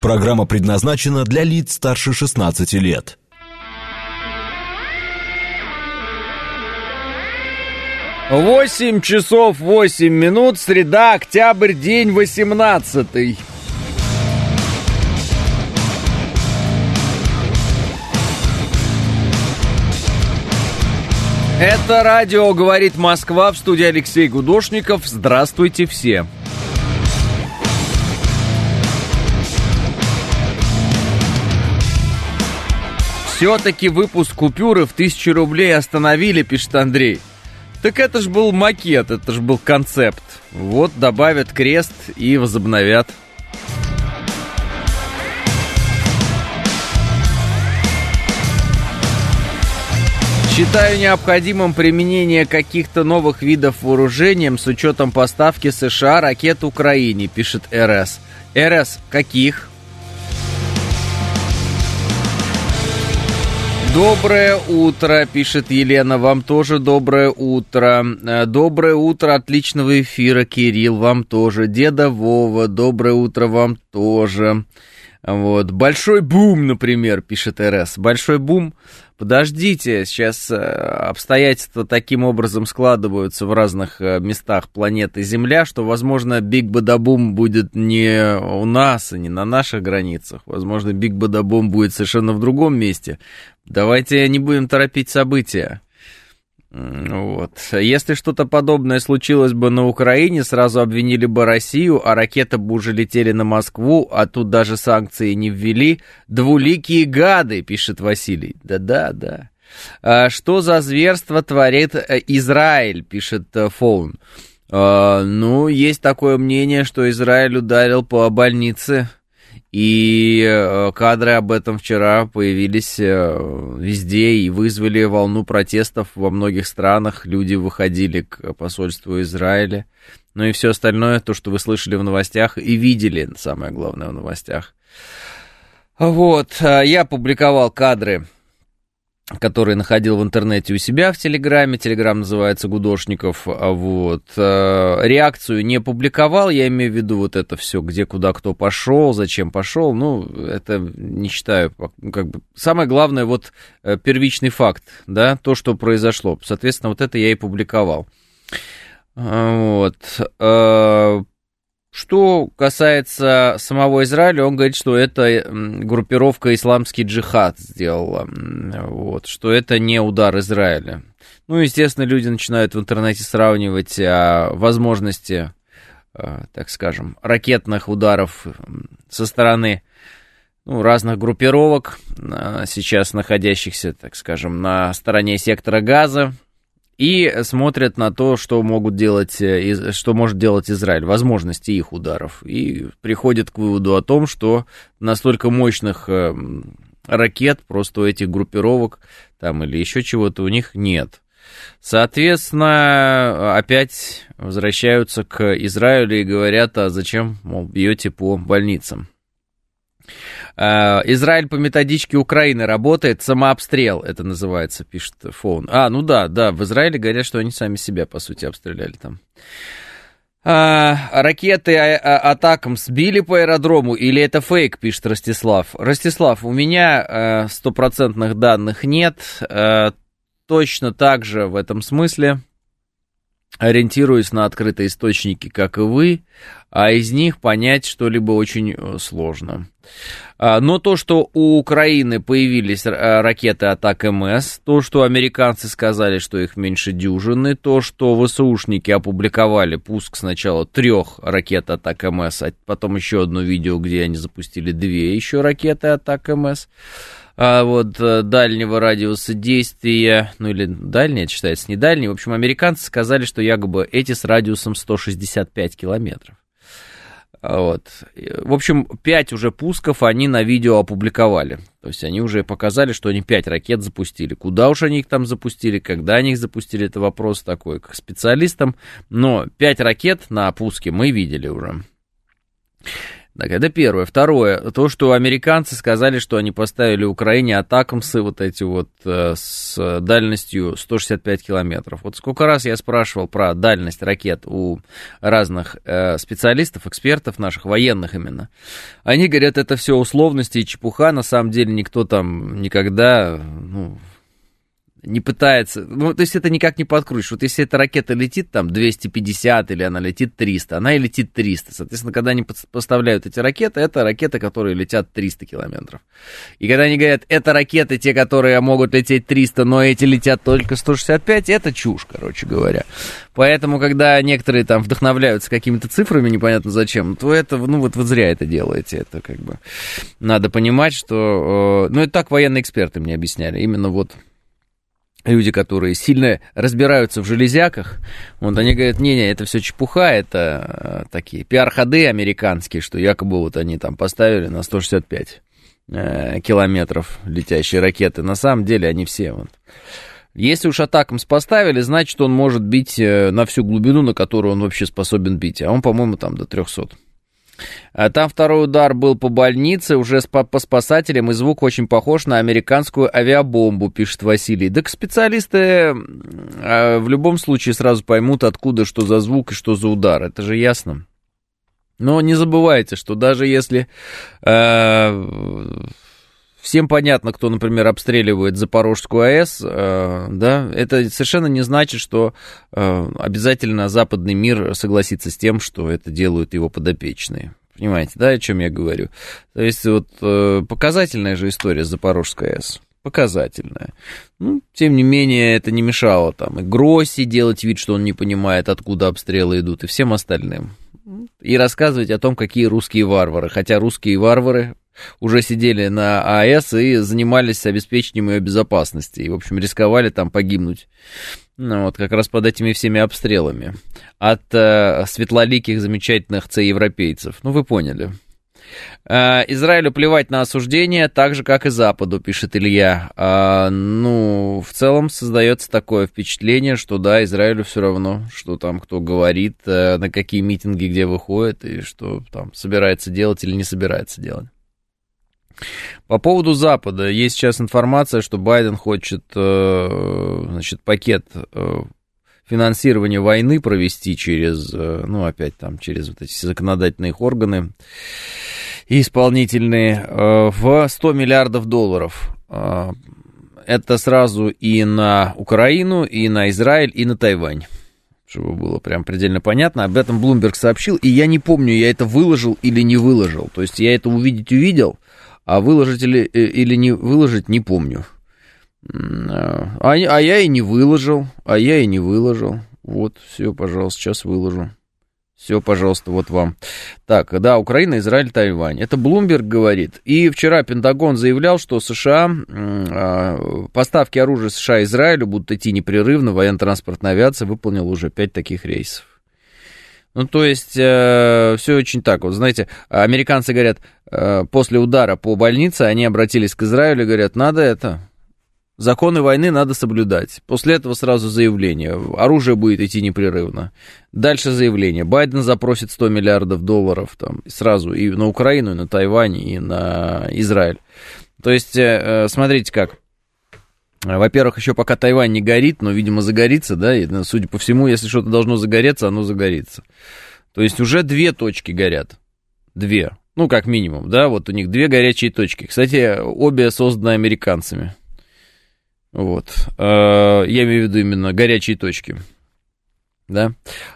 Программа предназначена для лиц старше 16 лет. Восемь часов восемь минут, среда, октябрь, день восемнадцатый. Это радио «Говорит Москва» в студии Алексей Гудошников. Здравствуйте все. Все-таки выпуск купюры в тысячу рублей остановили, пишет Андрей. Так это ж был макет, это ж был концепт. Вот добавят крест и возобновят. Считаю необходимым применение каких-то новых видов вооружения с учетом поставки США ракет Украине, пишет РС. РС каких? Доброе утро, пишет Елена, вам тоже доброе утро. Э, доброе утро, отличного эфира, Кирилл, вам тоже. Деда Вова, доброе утро вам тоже. Вот. Большой бум, например, пишет РС. Большой бум. Подождите, сейчас э, обстоятельства таким образом складываются в разных э, местах планеты Земля, что, возможно, Big Badaboom будет не у нас и не на наших границах. Возможно, Big Badaboom будет совершенно в другом месте. Давайте не будем торопить события. Вот. Если что-то подобное случилось бы на Украине, сразу обвинили бы Россию, а ракеты бы уже летели на Москву, а тут даже санкции не ввели. Двуликие гады, пишет Василий. Да-да, да. А что за зверство творит э, Израиль, пишет э, Фоун. А, ну, есть такое мнение, что Израиль ударил по больнице и э, кадры об этом вчера появились э, везде и вызвали волну протестов во многих странах. Люди выходили к посольству Израиля. Ну и все остальное, то, что вы слышали в новостях и видели, самое главное в новостях. Вот, э, я публиковал кадры который находил в интернете у себя в Телеграме. Телеграм называется Гудошников. А вот. Э, реакцию не публиковал, я имею в виду вот это все, где, куда, кто пошел, зачем пошел. Ну, это не считаю. Как бы, самое главное, вот э, первичный факт, да, то, что произошло. Соответственно, вот это я и публиковал. Вот. Что касается самого Израиля, он говорит, что это группировка «Исламский джихад» сделала, вот, что это не удар Израиля. Ну, естественно, люди начинают в интернете сравнивать а, возможности, а, так скажем, ракетных ударов со стороны ну, разных группировок, а, сейчас находящихся, так скажем, на стороне сектора газа, и смотрят на то, что могут делать, э, что может делать Израиль, возможности их ударов, и приходят к выводу о том, что настолько мощных э, ракет просто у этих группировок там или еще чего-то у них нет. Соответственно, опять возвращаются к Израилю и говорят, а зачем, мол, бьете по больницам. Э, Израиль по методичке Украины работает, самообстрел это называется, пишет Фоун. А, ну да, да, в Израиле говорят, что они сами себя, по сути, обстреляли там. А, ракеты а, а, атакам сбили по аэродрому или это фейк, пишет Ростислав. Ростислав, у меня э, стопроцентных данных нет. Э, точно так же в этом смысле ориентируюсь на открытые источники, как и вы, а из них понять что-либо очень э, сложно. А, но то, что у Украины появились э, ракеты атак МС, то, что американцы сказали, что их меньше дюжины, то, что ВСУшники опубликовали пуск сначала трех ракет атак МС, а потом еще одно видео, где они запустили две еще ракеты атак МС, а вот э, дальнего радиуса действия, ну или дальний, это считается не дальний, в общем, американцы сказали, что якобы эти с радиусом 165 километров. А вот. В общем, 5 уже пусков они на видео опубликовали. То есть они уже показали, что они 5 ракет запустили. Куда уж они их там запустили, когда они их запустили, это вопрос такой к специалистам. Но 5 ракет на пуске мы видели уже. Так, это первое. Второе, то, что американцы сказали, что они поставили Украине атакамсы вот эти вот э, с дальностью 165 километров. Вот сколько раз я спрашивал про дальность ракет у разных э, специалистов, экспертов наших, военных именно. Они говорят, это все условности и чепуха, на самом деле никто там никогда, ну, не пытается, ну, то есть это никак не подкрутишь. Вот если эта ракета летит там 250 или она летит 300, она и летит 300. Соответственно, когда они поставляют эти ракеты, это ракеты, которые летят 300 километров. И когда они говорят, это ракеты, те, которые могут лететь 300, но эти летят только 165, это чушь, короче говоря. Поэтому, когда некоторые там вдохновляются какими-то цифрами, непонятно зачем, то это, ну, вот вы зря это делаете. Это как бы надо понимать, что... Э, ну, это так военные эксперты мне объясняли. Именно вот люди, которые сильно разбираются в железяках, вот они говорят, не-не, это все чепуха, это э, такие пиар-ходы американские, что якобы вот они там поставили на 165 э, километров летящие ракеты. На самом деле они все вот. Если уж атакам поставили, значит, он может бить э, на всю глубину, на которую он вообще способен бить. А он, по-моему, там до 300. А там второй удар был по больнице, уже по спасателям, и звук очень похож на американскую авиабомбу, пишет Василий. Так специалисты а, в любом случае сразу поймут, откуда что за звук и что за удар. Это же ясно. Но не забывайте, что даже если э, всем понятно, кто, например, обстреливает Запорожскую АЭС, э, да, это совершенно не значит, что э, обязательно западный мир согласится с тем, что это делают его подопечные. Понимаете, да, о чем я говорю? То есть вот э, показательная же история с Запорожской АЭС. Показательная. Ну, тем не менее, это не мешало там и Гросси делать вид, что он не понимает, откуда обстрелы идут, и всем остальным. И рассказывать о том, какие русские варвары. Хотя русские варвары уже сидели на АЭС и занимались обеспечением ее безопасности. И, в общем, рисковали там погибнуть ну, вот как раз под этими всеми обстрелами от э, светлоликих замечательных европейцев. Ну, вы поняли. Э, Израилю плевать на осуждение, так же, как и Западу, пишет Илья. Э, ну, в целом создается такое впечатление, что да, Израилю все равно, что там кто говорит, э, на какие митинги где выходит, и что там собирается делать или не собирается делать. По поводу Запада, есть сейчас информация, что Байден хочет, э, значит, пакет э, финансирования войны провести через, э, ну, опять там, через вот эти законодательные органы и исполнительные в 100 миллиардов долларов. Это сразу и на Украину, и на Израиль, и на Тайвань чтобы было прям предельно понятно. Об этом Блумберг сообщил, и я не помню, я это выложил или не выложил. То есть я это увидеть увидел, а выложить или, э, или не выложить, не помню. А, а я и не выложил, а я и не выложил. Вот, все, пожалуйста, сейчас выложу. Все, пожалуйста, вот вам. Так, да, Украина, Израиль, Тайвань. Это Блумберг говорит. И вчера Пентагон заявлял, что США, а, поставки оружия США Израилю будут идти непрерывно. Военно-транспортная авиация выполнила уже пять таких рейсов. Ну, то есть, э, все очень так. Вот, знаете, американцы говорят, э, после удара по больнице они обратились к Израилю и говорят, надо это, законы войны надо соблюдать. После этого сразу заявление, оружие будет идти непрерывно. Дальше заявление, Байден запросит 100 миллиардов долларов там, сразу и на Украину, и на Тайвань, и на Израиль. То есть, э, смотрите как. Во-первых, еще пока Тайвань не горит, но, видимо, загорится, да, и, ну, судя по всему, если что-то должно загореться, оно загорится. То есть уже две точки горят. Две. Ну, как минимум, да, вот у них две горячие точки. Кстати, обе созданы американцами. Вот. Э, я имею в виду именно горячие точки. Да.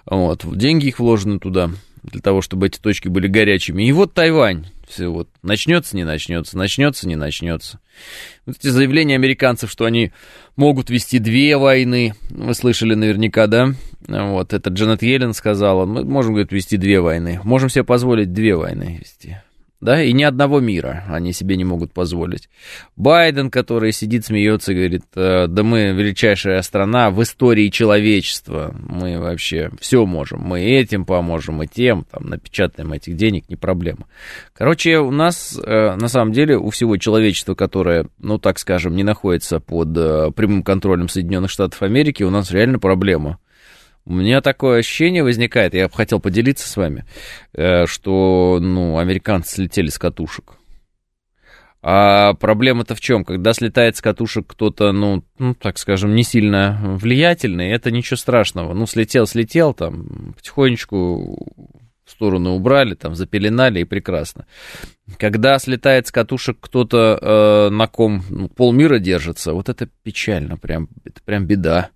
Вот. Деньги их вложены туда, для того, чтобы эти точки были горячими. И вот Тайвань. Все вот. Начнется, не начнется, начнется, не начнется. Вот эти заявления американцев, что они могут вести две войны, вы слышали наверняка, да? Вот, это Джанет Йеллен сказала, мы можем, говорит, вести две войны, можем себе позволить две войны вести да, и ни одного мира они себе не могут позволить. Байден, который сидит, смеется, говорит, «Э, да мы величайшая страна в истории человечества, мы вообще все можем, мы этим поможем, и тем, там, напечатаем этих денег, не проблема. Короче, у нас, э, на самом деле, у всего человечества, которое, ну, так скажем, не находится под э, прямым контролем Соединенных Штатов Америки, у нас реально проблема У меня такое ощущение возникает, я бы хотел поделиться с вами, э, что, ну, американцы слетели с катушек. А проблема-то в чем? Когда слетает с катушек кто-то, ну, ну, так скажем, не сильно влиятельный, это ничего страшного. Ну, слетел, слетел, там, потихонечку в сторону убрали, там, запеленали, и прекрасно. Когда слетает с катушек кто-то, э, на ком ну, полмира держится, вот это печально, прям, это прям беда.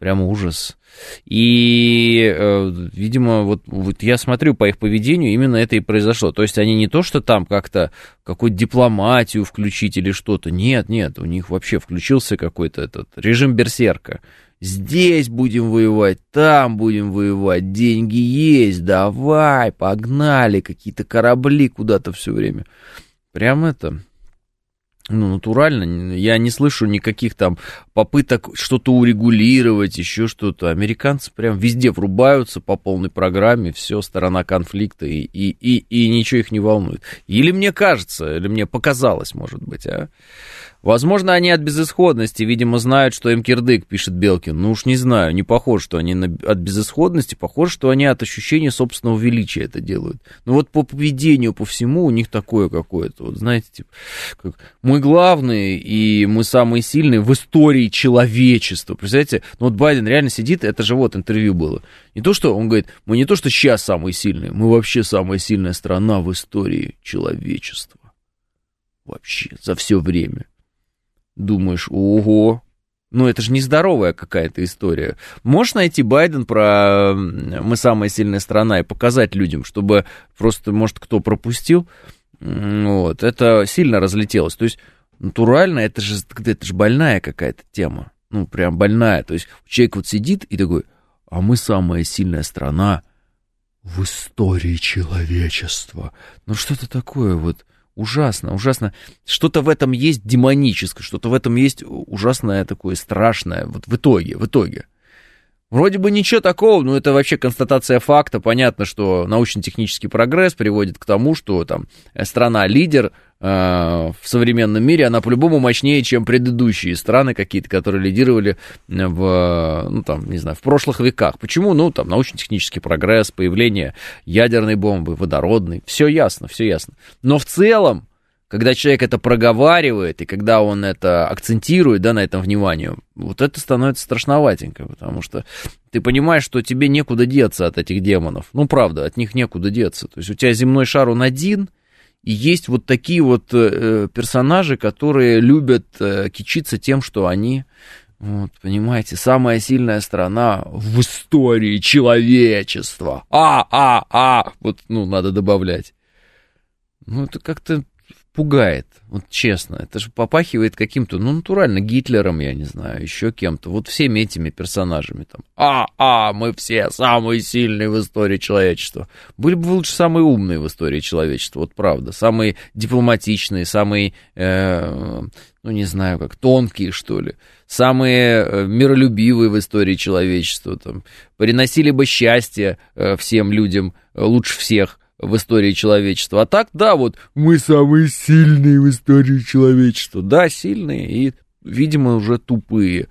Прям ужас. И, э, видимо, вот, вот я смотрю по их поведению, именно это и произошло. То есть они не то, что там как-то какую-то дипломатию включить или что-то. Нет, нет, у них вообще включился какой-то этот режим берсерка. Здесь будем воевать, там будем воевать, деньги есть, давай, погнали, какие-то корабли куда-то все время. Прям это, ну, натурально. Я не слышу никаких там попыток что-то урегулировать, еще что-то. Американцы прям везде врубаются по полной программе, все, сторона конфликта, и, и, и, и ничего их не волнует. Или мне кажется, или мне показалось, может быть, а? Возможно, они от безысходности, видимо, знают, что им кирдык, пишет Белкин. Ну уж не знаю, не похоже, что они от безысходности, похоже, что они от ощущения собственного величия это делают. Ну вот по поведению, по всему у них такое какое-то, вот знаете, типа, как мы главные и мы самые сильные в истории человечества. Представляете, ну вот Байден реально сидит, это же вот интервью было. Не то, что он говорит, мы не то, что сейчас самые сильные, мы вообще самая сильная страна в истории человечества. Вообще, за все время думаешь, ого, ну, это же нездоровая какая-то история. Можешь найти Байден про «Мы самая сильная страна» и показать людям, чтобы просто, может, кто пропустил. Вот, это сильно разлетелось. То есть, натурально, это же, это же больная какая-то тема. Ну, прям больная. То есть, человек вот сидит и такой, а мы самая сильная страна в истории человечества. Ну, что-то такое вот Ужасно, ужасно. Что-то в этом есть демоническое, что-то в этом есть ужасное такое страшное. Вот в итоге, в итоге. Вроде бы ничего такого, но это вообще констатация факта. Понятно, что научно-технический прогресс приводит к тому, что там э, в современном мире, она по-любому мощнее, чем предыдущие страны какие-то, которые лидировали в, ну, там, не знаю, в прошлых веках. Почему? Ну, там, научно-технический прогресс, появление ядерной бомбы, водородной. Все ясно, все ясно. Но в целом, когда человек это проговаривает, и когда он это акцентирует, да, на этом внимании, вот это становится страшноватенько, потому что ты понимаешь, что тебе некуда деться от этих демонов. Ну, правда, от них некуда деться. То есть у тебя земной шар, он один, и есть вот такие вот э, персонажи, которые любят э, кичиться тем, что они, вот, понимаете, самая сильная страна в истории человечества. А, а, а, вот, ну, надо добавлять. Ну, это как-то пугает, вот честно. Это же попахивает каким-то, ну, натурально, Гитлером, я не знаю, еще кем-то. Вот всеми этими персонажами там. А, а, мы все самые сильные в истории человечества. Были бы лучше самые умные в истории человечества, вот правда. Самые дипломатичные, самые, э, ну, не знаю, как тонкие, что ли. Самые э, миролюбивые в истории человечества. Там. Приносили бы счастье э, всем людям э, лучше всех в истории человечества. А так, да, вот мы самые сильные в истории человечества. Да, сильные и, видимо, уже тупые.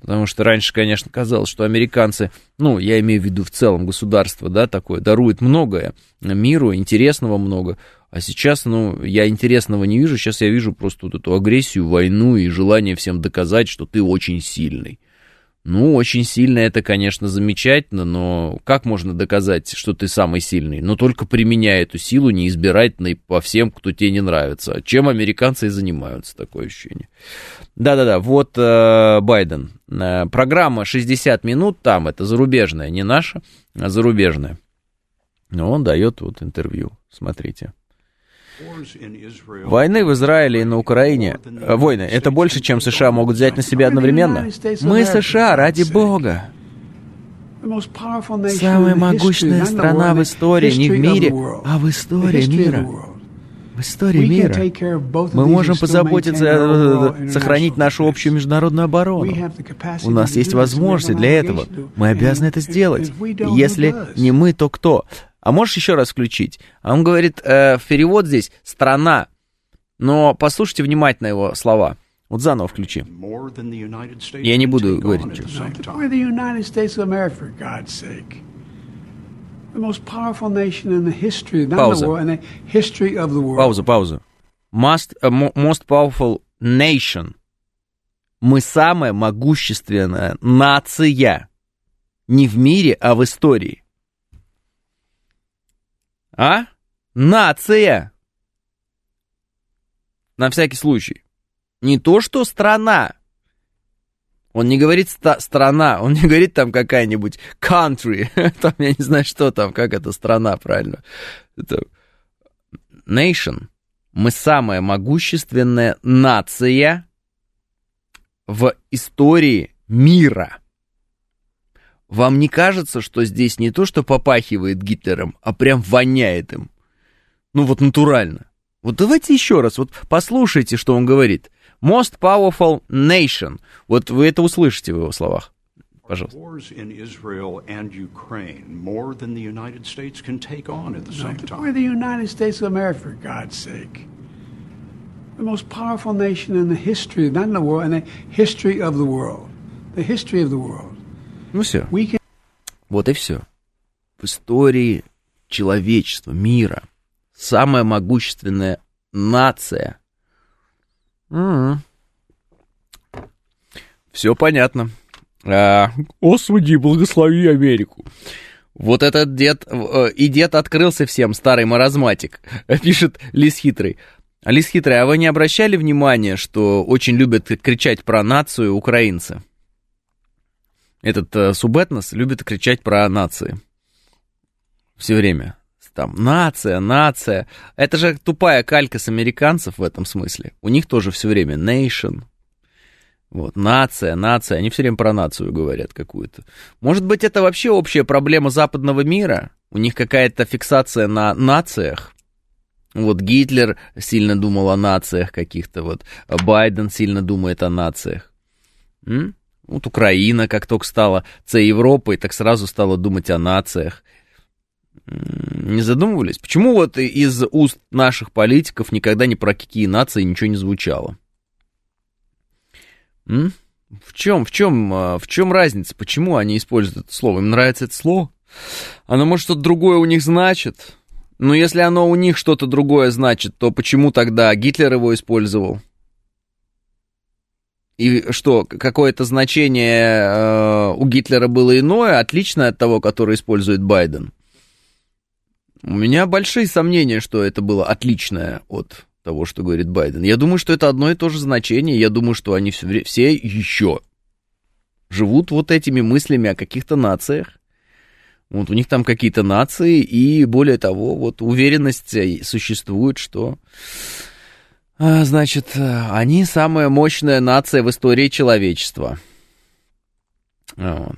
Потому что раньше, конечно, казалось, что американцы, ну, я имею в виду в целом государство, да, такое, дарует многое миру, интересного много. А сейчас, ну, я интересного не вижу, сейчас я вижу просто вот эту агрессию, войну и желание всем доказать, что ты очень сильный. Ну, очень сильно это, конечно, замечательно, но как можно доказать, что ты самый сильный? Но только применяя эту силу неизбирательной по всем, кто тебе не нравится. Чем американцы и занимаются, такое ощущение. Да-да-да, вот э, Байден. Э, программа 60 минут там, это зарубежная, не наша, а зарубежная. Но он дает вот интервью, смотрите. Войны в Израиле и на Украине, войны, это больше, чем США могут взять на себя одновременно. Мы США, ради бога. Самая могущественная страна в истории, не в мире, а в истории мира. В истории мира. Мы можем позаботиться, сохранить нашу общую международную оборону. У нас есть возможности для этого. Мы обязаны это сделать. Если не мы, то кто? А можешь еще раз включить? А он говорит, э, в перевод здесь «страна». Но послушайте внимательно его слова. Вот заново включи. Я не буду говорить ничего. Пауза. Пауза, пауза. Most, э, mo- most powerful nation. Мы самая могущественная нация. Не в мире, а в истории. А? Нация. На всякий случай. Не то, что страна. Он не говорит ста- страна, он не говорит там какая-нибудь country, там я не знаю, что там, как это страна, правильно. Это nation. Мы самая могущественная нация в истории мира. Вам не кажется, что здесь не то, что попахивает Гитлером, а прям воняет им? Ну вот натурально. Вот давайте еще раз, вот послушайте, что он говорит. Most powerful nation. Вот вы это услышите в его словах. Пожалуйста. Wars in Israel and Ukraine more than the United States can take on at the same We're time. the United States of America, for God's sake. The most powerful nation in the history, not in the world, in the history of the world. The history of the world. Ну все. Вот и все. В истории человечества, мира, самая могущественная нация. Все понятно. А, Господи, благослови Америку. Вот этот дед, э, и дед открылся всем, старый маразматик, пишет Лис Хитрый. Лис Хитрый, а вы не обращали внимания, что очень любят кричать про нацию украинцы? Этот э, субэтнос любит кричать про нации. Все время. Там, нация, нация. Это же тупая калька с американцев в этом смысле. У них тоже все время nation. Вот, нация, нация. Они все время про нацию говорят какую-то. Может быть, это вообще общая проблема западного мира? У них какая-то фиксация на нациях? Вот Гитлер сильно думал о нациях каких-то, вот Байден сильно думает о нациях. М? Вот Украина, как только стала С Европой, так сразу стала думать о нациях. Не задумывались? Почему вот из уст наших политиков никогда ни про какие нации ничего не звучало? М? В чем, в чем, а, в чем разница? Почему они используют это слово? Им нравится это слово? Оно может что-то другое у них значит? Но если оно у них что-то другое значит, то почему тогда Гитлер его использовал? И что, какое-то значение э, у Гитлера было иное, отличное от того, которое использует Байден? У меня большие сомнения, что это было отличное от того, что говорит Байден. Я думаю, что это одно и то же значение. Я думаю, что они все, все еще живут вот этими мыслями о каких-то нациях. Вот у них там какие-то нации, и более того, вот уверенность э, существует, что, значит, э, они самая мощная нация в истории человечества. Вот.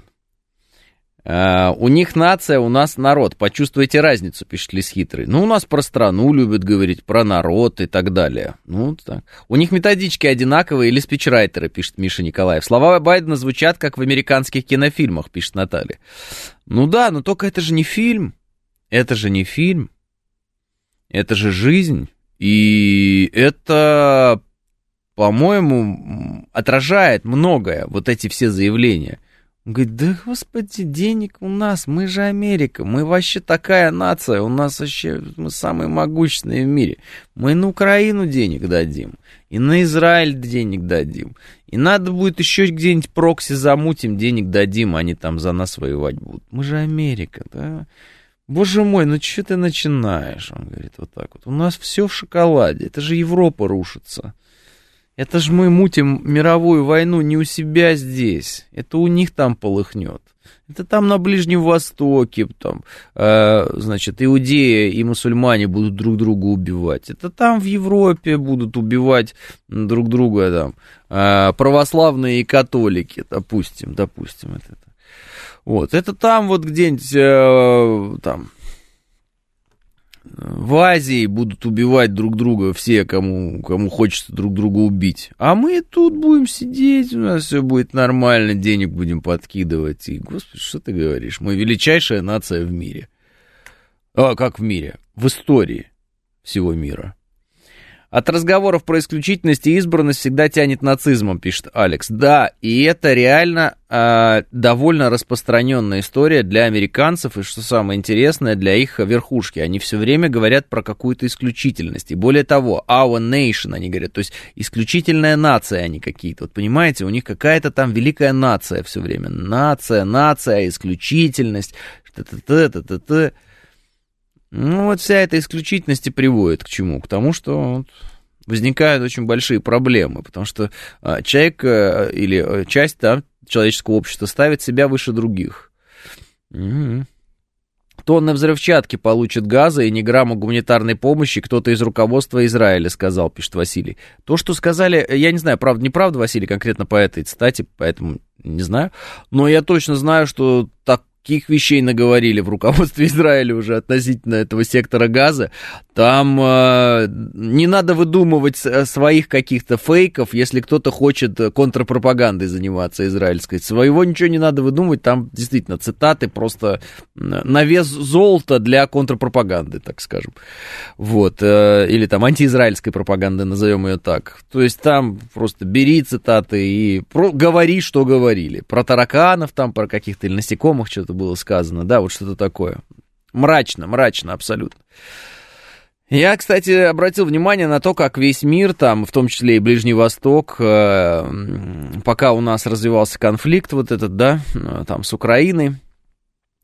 А, у них нация, у нас народ. Почувствуйте разницу, пишет Лис Хитрый. Ну, у нас про страну любят говорить, про народ и так далее. Ну, вот так. У них методички одинаковые или спичрайтеры, пишет Миша Николаев. Слова Байдена звучат, как в американских кинофильмах, пишет Наталья. Ну да, но только это же не фильм. Это же не фильм. Это же жизнь. И это, по-моему, отражает многое, вот эти все заявления. Он говорит, да господи, денег у нас, мы же Америка, мы вообще такая нация, у нас вообще, мы самые могущественные в мире. Мы на Украину денег дадим, и на Израиль денег дадим. И надо будет еще где-нибудь прокси замутим, денег дадим, а они там за нас воевать будут. Мы же Америка, да? Боже мой, ну что ты начинаешь? Он говорит вот так вот. У нас все в шоколаде, это же Европа рушится. Это же мы мутим мировую войну не у себя здесь. Это у них там полыхнет. Это там на Ближнем Востоке, там, э, значит, иудеи и мусульмане будут друг друга убивать. Это там в Европе будут убивать друг друга, там, э, православные и католики, допустим, допустим, это. Вот, это там вот где-нибудь, э, там, в Азии будут убивать друг друга все, кому, кому хочется друг друга убить. А мы тут будем сидеть, у нас все будет нормально, денег будем подкидывать. И, господи, что ты говоришь? Мы величайшая нация в мире. А, как в мире? В истории всего мира. От разговоров про исключительность и избранность всегда тянет нацизмом, пишет Алекс. Да, и это реально э, довольно распространенная история для американцев, и что самое интересное, для их верхушки. Они все время говорят про какую-то исключительность. И более того, our nation, они говорят, то есть исключительная нация они какие-то. Вот понимаете, у них какая-то там великая нация все время. Нация, нация, исключительность. Т-т-т-т-т-т. Ну, вот вся эта исключительность и приводит к чему? К тому, что возникают очень большие проблемы, потому что а, человек а, или а, часть да, человеческого общества ставит себя выше других. Угу. Тонны взрывчатки получат газа и ни грамма гуманитарной помощи кто-то из руководства Израиля сказал, пишет Василий. То, что сказали, я не знаю, правда, неправда, Василий, конкретно по этой цитате, поэтому не знаю, но я точно знаю, что так каких вещей наговорили в руководстве Израиля уже относительно этого сектора газа. Там э, не надо выдумывать своих каких-то фейков, если кто-то хочет контрпропагандой заниматься израильской. Своего ничего не надо выдумывать, там действительно цитаты просто на вес золота для контрпропаганды, так скажем. Вот, э, или там антиизраильской пропаганды, назовем ее так. То есть там просто бери цитаты и про, говори, что говорили. Про тараканов там, про каких-то или насекомых что-то что было сказано, да, вот что-то такое. Мрачно, мрачно абсолютно. Я, кстати, обратил внимание на то, как весь мир, там, в том числе и Ближний Восток, э, пока у нас развивался конфликт вот этот, да, э, там, с Украиной,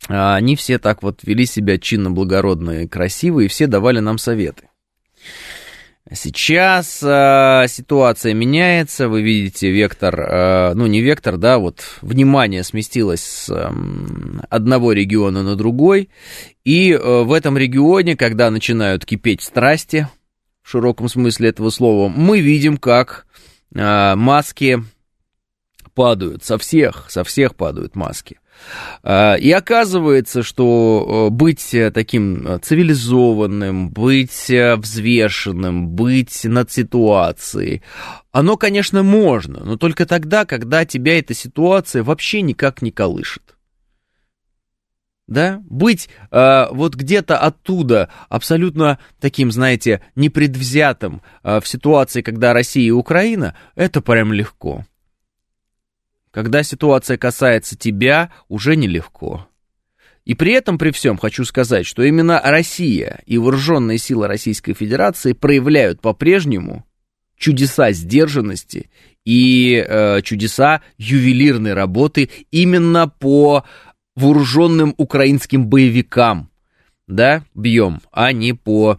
они все так вот вели себя чинно, благородно и красиво, и все давали нам советы. Сейчас э, ситуация меняется, вы видите вектор, э, ну не вектор, да, вот внимание сместилось с э, одного региона на другой, и э, в этом регионе, когда начинают кипеть страсти, в широком смысле этого слова, мы видим, как э, маски падают, со всех, со всех падают маски. А, и оказывается, что э, быть э, таким э, цивилизованным, быть взвешенным, быть над ситуацией, оно, конечно, можно, но только тогда, когда тебя эта ситуация вообще никак не колышет. Да, быть э, вот где-то оттуда абсолютно таким, знаете, непредвзятым э, в ситуации, когда Россия и Украина, это прям легко. Когда ситуация касается тебя, уже нелегко. И при этом, при всем, хочу сказать, что именно Россия и вооруженные силы Российской Федерации проявляют по-прежнему чудеса сдержанности и э, чудеса ювелирной работы именно по вооруженным украинским боевикам, да, бьем, а не по,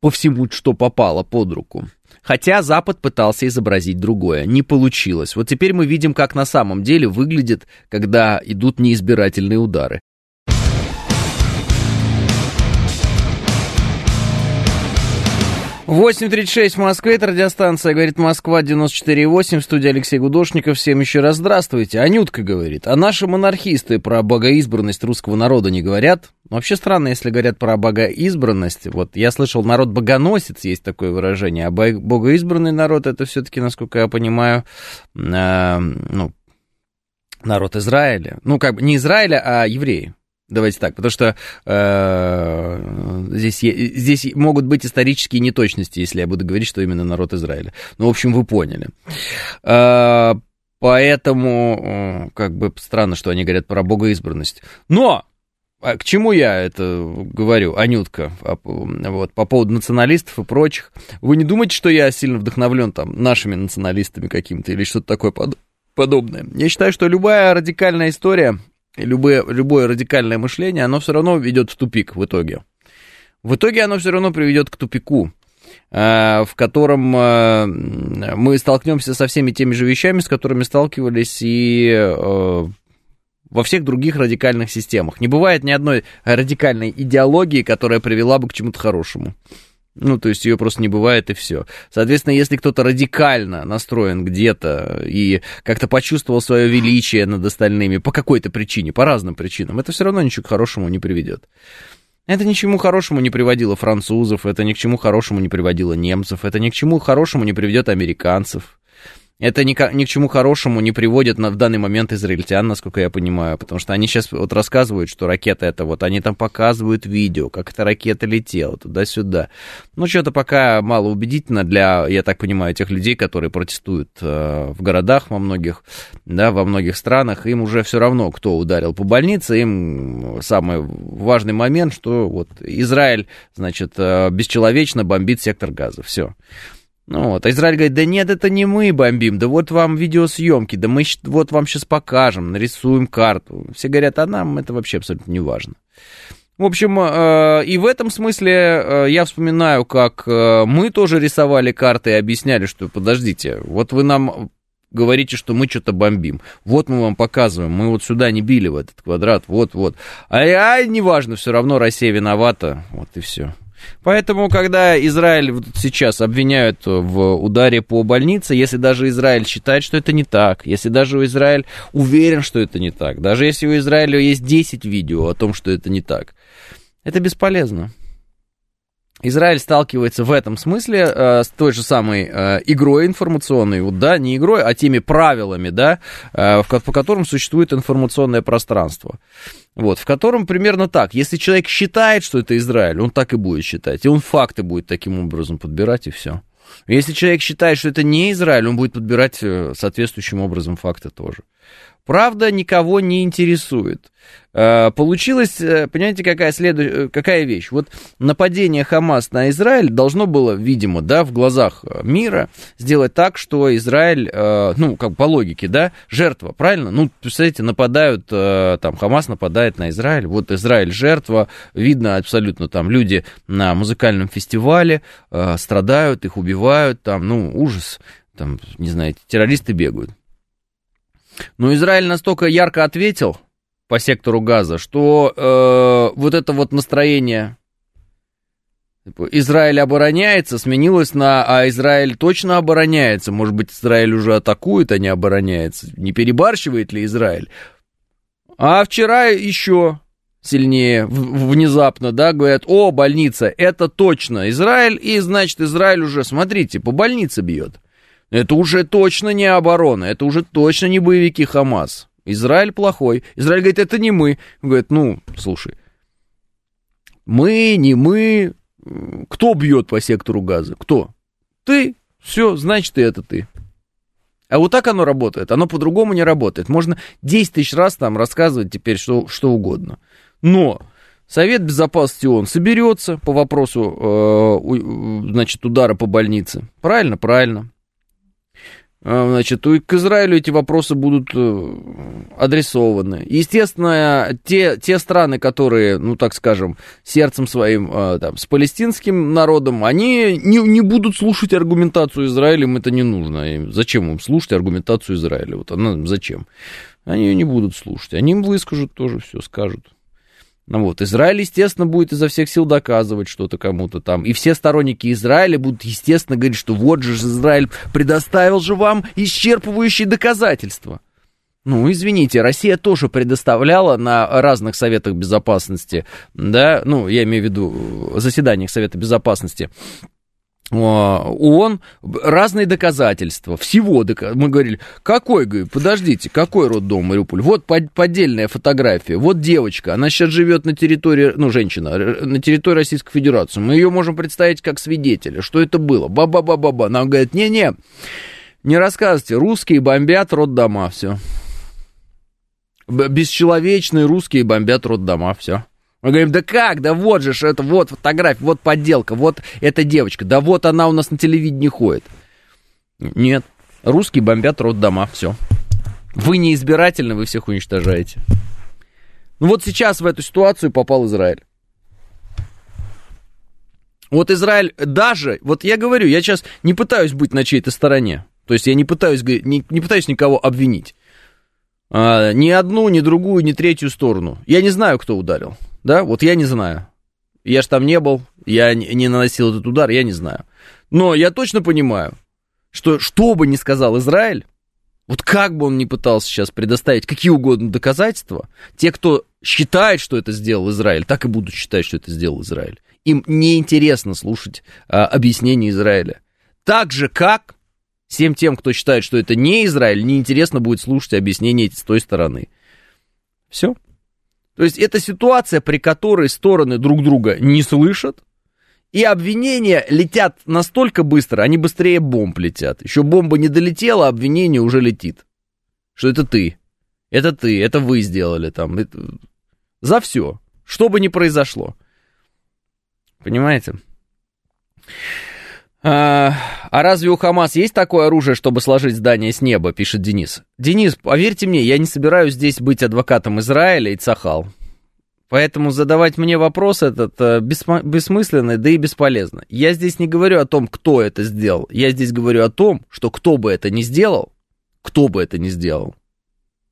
по всему, что попало под руку. Хотя Запад пытался изобразить другое. Не получилось. Вот теперь мы видим, как на самом деле выглядит, когда идут неизбирательные удары. 8.36 в Москве, это радиостанция, говорит Москва, 94.8, в студии Алексей Гудошников. Всем еще раз здравствуйте. Анютка говорит, а наши монархисты про богоизбранность русского народа не говорят? Вообще странно, если говорят про богоизбранность. Вот я слышал, народ богоносец, есть такое выражение, а богоизбранный народ, это все-таки, насколько я понимаю, э, ну, народ Израиля. Ну, как бы не Израиля, а евреи. Давайте так, потому что э, здесь, здесь могут быть исторические неточности, если я буду говорить, что именно народ Израиля. Ну, в общем, вы поняли. Э, поэтому, э, как бы странно, что они говорят про богоизбранность. Но а к чему я это говорю, Анютка, вот, по поводу националистов и прочих? Вы не думаете, что я сильно вдохновлен там нашими националистами какими-то или что-то такое под, подобное? Я считаю, что любая радикальная история любое, любое радикальное мышление, оно все равно ведет в тупик в итоге. В итоге оно все равно приведет к тупику, э, в котором э, мы столкнемся со всеми теми же вещами, с которыми сталкивались и во всех других радикальных системах. Не бывает ни одной радикальной идеологии, которая привела бы к чему-то хорошему. Ну, то есть ее просто не бывает и все. Соответственно, если кто-то радикально настроен где-то и как-то почувствовал свое величие над остальными по какой-то причине, по разным причинам, это все равно ничего к хорошему не приведет. Это ни к чему хорошему не приводило французов, это ни к чему хорошему не приводило немцев, это ни к чему хорошему не приведет американцев. Это ни, ни к чему хорошему не приводит на, в данный момент израильтян, насколько я понимаю, потому что они сейчас вот рассказывают, что ракета это вот, они там показывают видео, как эта ракета летела туда-сюда. Ну, что-то пока мало убедительно для, я так понимаю, тех людей, которые протестуют э, в городах во многих, да, во многих странах, им уже все равно, кто ударил по больнице, им самый важный момент, что вот Израиль, значит, э, бесчеловечно бомбит сектор газа, все. Ну вот, а Израиль говорит, да нет, это не мы бомбим, да вот вам видеосъемки, да мы вот вам сейчас покажем, нарисуем карту. Все говорят, а нам это вообще абсолютно не важно. В общем, э, и в этом смысле э, я вспоминаю, как э, мы тоже рисовали карты и объясняли, что подождите, вот вы нам говорите, что мы что-то бомбим. Вот мы вам показываем, мы вот сюда не били в этот квадрат, вот-вот. А, а неважно, все равно Россия виновата, вот и все. Поэтому, когда Израиль вот сейчас обвиняют в ударе по больнице, если даже Израиль считает, что это не так, если даже Израиль уверен, что это не так, даже если у Израиля есть 10 видео о том, что это не так, это бесполезно. Израиль сталкивается в этом смысле э, с той же самой э, игрой информационной, вот, да, не игрой, а теми правилами, да, э, в, по которым существует информационное пространство. Вот, в котором примерно так. Если человек считает, что это Израиль, он так и будет считать. И он факты будет таким образом подбирать, и все. Если человек считает, что это не Израиль, он будет подбирать э, соответствующим образом факты тоже. Правда никого не интересует. Э, получилось, э, понимаете, какая, следу... Э, какая вещь? Вот нападение Хамас на Израиль должно было, видимо, да, в глазах мира сделать так, что Израиль, ну, как по логике, да, жертва, правильно? Ну, представляете, нападают, там, Хамас нападает на Израиль, вот Израиль жертва, видно абсолютно там люди на музыкальном фестивале страдают, их убивают, там, ну, ужас, там, не знаете, террористы бегают. Но Израиль настолько ярко ответил по сектору газа, что э, вот это вот настроение типа, Израиль обороняется, сменилось на «а Израиль точно обороняется». Может быть, Израиль уже атакует, а не обороняется. Не перебарщивает ли Израиль? А вчера еще сильнее, внезапно, да, говорят, о, больница, это точно Израиль, и, значит, Израиль уже, смотрите, по больнице бьет. Это уже точно не оборона, это уже точно не боевики Хамас. Израиль плохой. Израиль говорит, это не мы. Говорит, ну, слушай, мы, не мы. Кто бьет по сектору газа? Кто? Ты. Все, значит, и это ты. А вот так оно работает. Оно по-другому не работает. Можно 10 тысяч раз там рассказывать теперь что, что угодно. Но Совет Безопасности ООН соберется по вопросу, э, значит, удара по больнице. Правильно? Правильно. А, значит, к Израилю эти вопросы будут э, адресованы. Естественно, те, те страны, которые, ну, так скажем, сердцем своим, э, там, с палестинским народом, они не, не будут слушать аргументацию Израиля, им это не нужно. И зачем им слушать аргументацию Израиля? Вот она зачем? Они ее не будут слушать. Они им выскажут тоже все, скажут. Ну вот, Израиль, естественно, будет изо всех сил доказывать что-то кому-то там. И все сторонники Израиля будут, естественно, говорить, что вот же Израиль предоставил же вам исчерпывающие доказательства. Ну, извините, Россия тоже предоставляла на разных советах безопасности, да, ну, я имею в виду заседаниях Совета безопасности, ООН разные доказательства, всего дока... мы говорили, какой, говорю, подождите, какой роддом Мариуполь, вот поддельная фотография, вот девочка, она сейчас живет на территории, ну, женщина, на территории Российской Федерации, мы ее можем представить как свидетеля, что это было, ба-ба-ба-ба-ба, нам говорят, не-не, не рассказывайте, русские бомбят роддома, все, бесчеловечные русские бомбят роддома, все. Мы говорим, да как, да вот же, это вот фотография, вот подделка, вот эта девочка, да вот она у нас на телевидении ходит. Нет, русские бомбят роддома, все. Вы не избирательны, вы всех уничтожаете. Ну вот сейчас в эту ситуацию попал Израиль. Вот Израиль даже, вот я говорю, я сейчас не пытаюсь быть на чьей-то стороне. То есть я не пытаюсь, не, не пытаюсь никого обвинить. А, ни одну, ни другую, ни третью сторону. Я не знаю, кто ударил да, вот я не знаю. Я ж там не был, я не наносил этот удар, я не знаю. Но я точно понимаю, что что бы ни сказал Израиль, вот как бы он ни пытался сейчас предоставить какие угодно доказательства, те, кто считает, что это сделал Израиль, так и будут считать, что это сделал Израиль. Им неинтересно слушать а, объяснение Израиля. Так же, как Всем тем, кто считает, что это не Израиль, неинтересно будет слушать объяснения с той стороны. Все. То есть это ситуация, при которой стороны друг друга не слышат, и обвинения летят настолько быстро, они быстрее бомб летят. Еще бомба не долетела, а обвинение уже летит. Что это ты, это ты, это вы сделали там. Это... За все. Что бы ни произошло. Понимаете? А, а разве у Хамас есть такое оружие, чтобы сложить здание с неба, пишет Денис. Денис, поверьте мне, я не собираюсь здесь быть адвокатом Израиля и Цахал. Поэтому задавать мне вопрос этот э, бессмысленно, да и бесполезно. Я здесь не говорю о том, кто это сделал. Я здесь говорю о том, что кто бы это ни сделал, кто бы это ни сделал,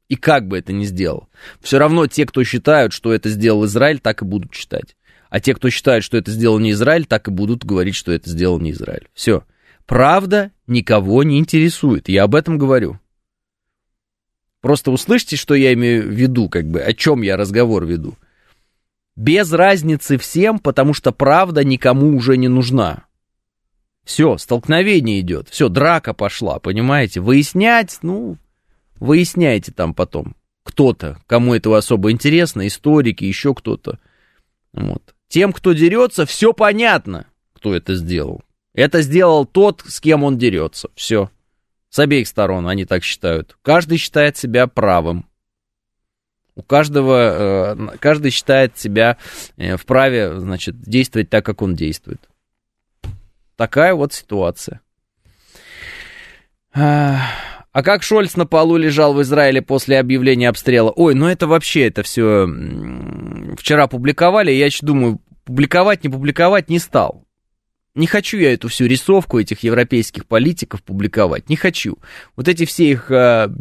и как бы это ни сделал, все равно те, кто считают, что это сделал Израиль, так и будут считать. А те, кто считает, что это сделал не Израиль, так и будут говорить, что это сделал не Израиль. Все. Правда никого не интересует. Я об этом говорю. Просто услышьте, что я имею в виду, как бы, о чем я разговор веду. Без разницы всем, потому что правда никому уже не нужна. Все, столкновение идет, все, драка пошла, понимаете? Выяснять, ну, выясняйте там потом. Кто-то, кому это особо интересно, историки, еще кто-то. Вот. Тем, кто дерется, все понятно, кто это сделал. Это сделал тот, с кем он дерется. Все. С обеих сторон они так считают. Каждый считает себя правым. У каждого, э, каждый считает себя э, вправе, значит, действовать так, как он действует. Такая вот ситуация. А как Шольц на полу лежал в Израиле после объявления обстрела? Ой, ну это вообще, это все вчера публиковали, я еще думаю, публиковать, не публиковать не стал. Не хочу я эту всю рисовку этих европейских политиков публиковать, не хочу. Вот эти все их а,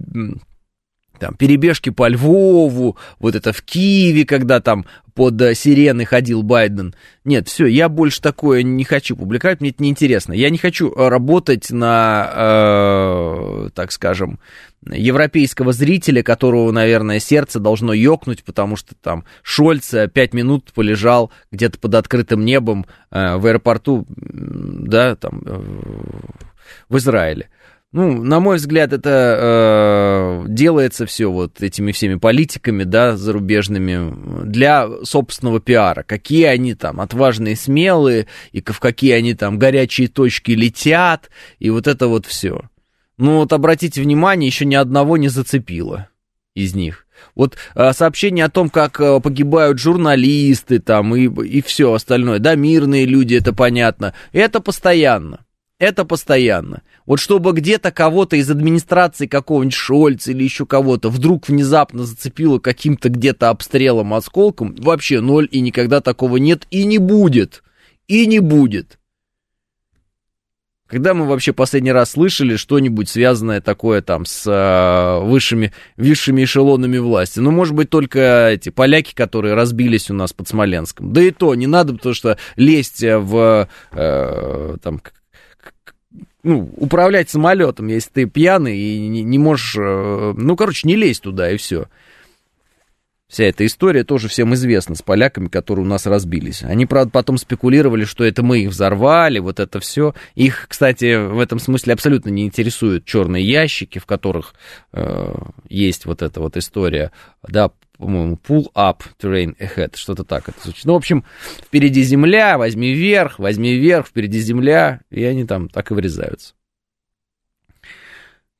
там, перебежки по Львову, вот это в Киеве, когда там под э, сирены ходил Байден. Нет, все, я больше такое не хочу публиковать, мне это неинтересно. Я не хочу э, работать на, э, так скажем, европейского зрителя, которого, наверное, сердце должно ёкнуть, потому что там Шольц э, пять минут полежал где-то под открытым небом э, в аэропорту, да, там, э, в Израиле. Ну, на мой взгляд, это э, делается все вот этими всеми политиками, да, зарубежными, для собственного пиара. Какие они там отважные, смелые, и в какие они там горячие точки летят, и вот это вот все. Ну, вот обратите внимание, еще ни одного не зацепило из них. Вот э, сообщение о том, как э, погибают журналисты там и, и все остальное, да, мирные люди, это понятно, это постоянно. Это постоянно. Вот чтобы где-то кого-то из администрации какого-нибудь Шольца или еще кого-то вдруг внезапно зацепило каким-то где-то обстрелом, осколком, вообще ноль и никогда такого нет и не будет. И не будет. Когда мы вообще последний раз слышали что-нибудь связанное такое там с э, высшими, высшими эшелонами власти? Ну, может быть, только эти поляки, которые разбились у нас под Смоленском. Да и то не надо, потому что лезть в э, там, ну, управлять самолетом, если ты пьяный и не, не можешь, э, ну, короче, не лезь туда и все. Вся эта история тоже всем известна с поляками, которые у нас разбились. Они, правда, потом спекулировали, что это мы их взорвали, вот это все. Их, кстати, в этом смысле абсолютно не интересуют черные ящики, в которых э, есть вот эта вот история, да, по-моему, pull up terrain ahead, что-то так это звучит. Ну, в общем, впереди земля, возьми вверх, возьми вверх, впереди земля, и они там так и врезаются.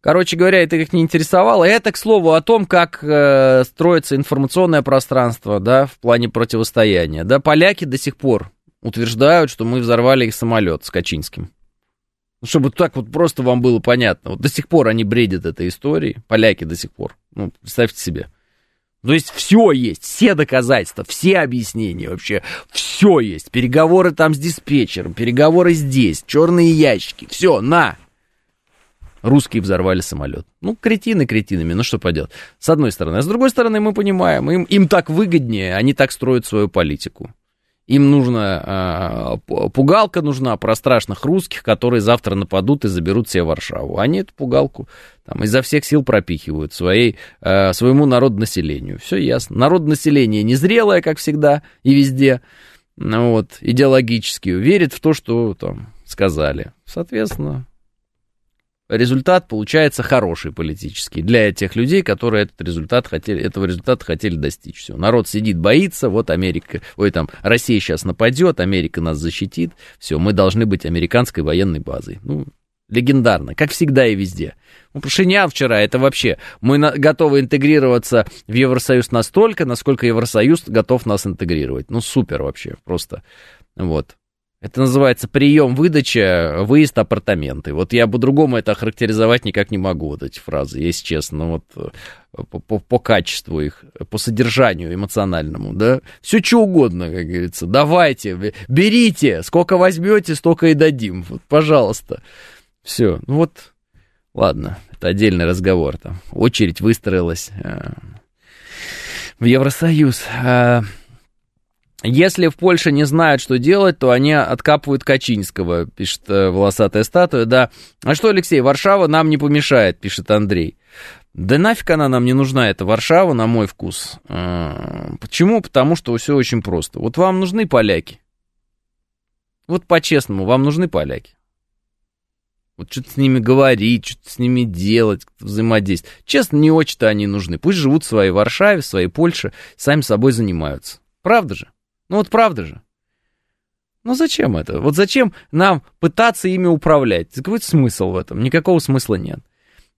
Короче говоря, это их не интересовало. Это, к слову, о том, как э, строится информационное пространство, да, в плане противостояния. Да, поляки до сих пор утверждают, что мы взорвали их самолет с Качинским. Ну, чтобы так вот просто вам было понятно. Вот до сих пор они бредят этой историей, поляки до сих пор. Ну, представьте себе. То есть все есть, все доказательства, все объяснения вообще, все есть. Переговоры там с диспетчером, переговоры здесь, черные ящики, все, на. Русские взорвали самолет. Ну, кретины кретинами, ну что поделать. С одной стороны. А с другой стороны, мы понимаем, им, им так выгоднее, они так строят свою политику. Им нужна э, пугалка нужна про страшных русских, которые завтра нападут и заберут себе Варшаву. Они эту пугалку там, изо всех сил пропихивают своей, э, своему народонаселению. Все ясно. Народонаселение незрелое, как всегда и везде, ну, вот, идеологически, верит в то, что там сказали. Соответственно, результат получается хороший политический для тех людей, которые этот результат хотели, этого результата хотели достичь. Все. Народ сидит, боится, вот Америка, ой, там, Россия сейчас нападет, Америка нас защитит, все, мы должны быть американской военной базой. Ну, легендарно, как всегда и везде. Ну, Пашинян вчера, это вообще, мы на, готовы интегрироваться в Евросоюз настолько, насколько Евросоюз готов нас интегрировать. Ну, супер вообще, просто. Вот. Это называется прием, выдача, выезд, апартаменты. Вот я по-другому это охарактеризовать никак не могу, вот эти фразы, если честно, вот э, по, по качеству их, по содержанию эмоциональному, да. Все что угодно, как говорится. Давайте, берите, сколько возьмете, столько и дадим. Вот, пожалуйста. Все, ну вот, ладно, это отдельный разговор. Там очередь выстроилась э, в Евросоюз. Э, если в Польше не знают, что делать, то они откапывают Качинского, пишет э, волосатая статуя, да. А что, Алексей, Варшава нам не помешает, пишет Андрей. Да нафиг она нам не нужна, эта Варшава, на мой вкус. Э, почему? Потому что все очень просто. Вот вам нужны поляки. Вот по-честному, вам нужны поляки. Вот что-то с ними говорить, что-то с ними делать, взаимодействовать. Честно, не очень-то они нужны. Пусть живут в своей Варшаве, в своей Польше, сами собой занимаются. Правда же? Ну вот правда же. Ну зачем это? Вот зачем нам пытаться ими управлять? Какой смысл в этом? Никакого смысла нет.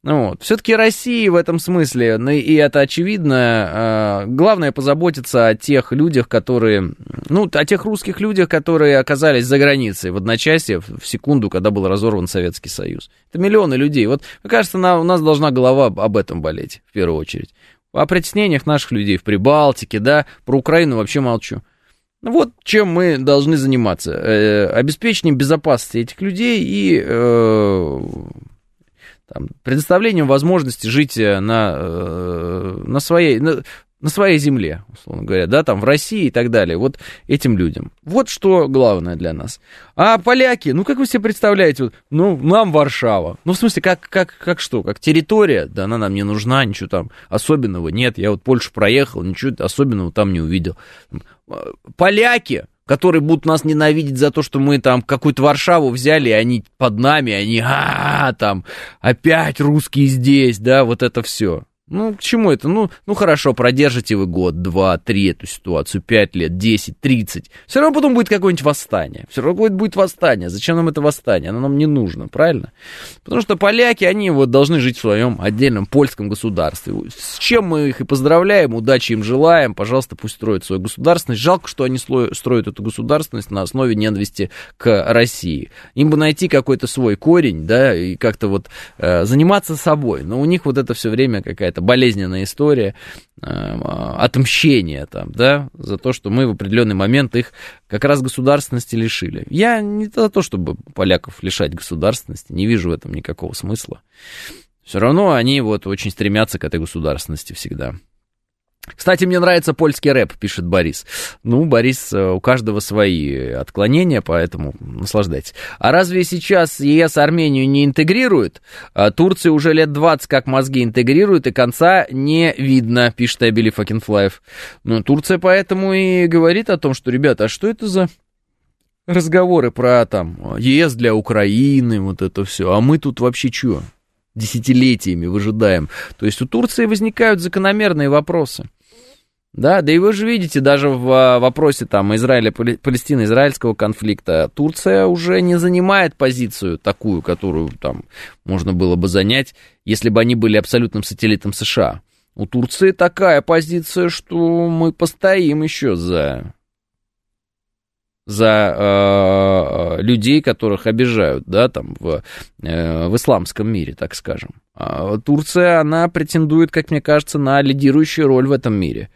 Ну вот. Все-таки России в этом смысле, ну, и это очевидно, а, главное позаботиться о тех людях, которые, ну, о тех русских людях, которые оказались за границей в одночасье, в секунду, когда был разорван Советский Союз. Это миллионы людей. Вот, мне кажется, у нас должна голова об этом болеть, в первую очередь. О притеснениях наших людей в Прибалтике, да, про Украину вообще молчу. Вот чем мы должны заниматься. Э, обеспечением безопасности этих людей и э, там, предоставлением возможности жить э, на, на, своей, на, на своей земле, условно говоря, да, там в России и так далее, вот этим людям. Вот что главное для нас. А поляки, ну как вы себе представляете, вот, ну нам Варшава, ну в смысле, как, как, как что, как территория, да она нам не нужна, ничего там особенного нет, я вот Польшу проехал, ничего особенного там не увидел. Поляки, которые будут нас ненавидеть за то, что мы там какую-то Варшаву взяли, и они под нами, они, а, там, опять русские здесь, да, вот это все. Ну, к чему это? Ну, ну хорошо, продержите вы год, два, три эту ситуацию, пять лет, десять, тридцать. Все равно потом будет какое-нибудь восстание. Все равно будет, будет восстание. Зачем нам это восстание? Оно нам не нужно, правильно? Потому что поляки, они вот должны жить в своем отдельном польском государстве. С чем мы их и поздравляем, удачи им желаем. Пожалуйста, пусть строят свою государственность. Жалко, что они строят эту государственность на основе ненависти к России. Им бы найти какой-то свой корень, да, и как-то вот э, заниматься собой. Но у них вот это все время какая-то какая-то болезненная история э, отмщения там, да, за то, что мы в определенный момент их как раз государственности лишили. Я не за то, чтобы поляков лишать государственности, не вижу в этом никакого смысла. Все равно они вот очень стремятся к этой государственности всегда. Кстати, мне нравится польский рэп, пишет Борис. Ну, Борис, э, у каждого свои отклонения, поэтому наслаждайтесь. А разве сейчас ЕС Армению не интегрирует? А Турция уже лет 20 как мозги интегрирует, и конца не видно, пишет Абили Факинфлаев. Ну, Турция поэтому и говорит о том, что, ребята, а что это за разговоры про там ЕС для Украины, вот это все, а мы тут вообще что? Десятилетиями выжидаем. То есть у Турции возникают закономерные вопросы. Да, да и вы же видите, даже в а, вопросе там Израиля, Палестины, израильского конфликта, Турция уже не занимает позицию такую, которую там можно было бы занять, если бы они были абсолютным сателлитом США. У Турции такая позиция, что мы постоим еще за за э, людей, которых обижают, да, там в, э, в исламском мире, так скажем. Турция, она претендует, как мне кажется, на лидирующую роль в этом мире.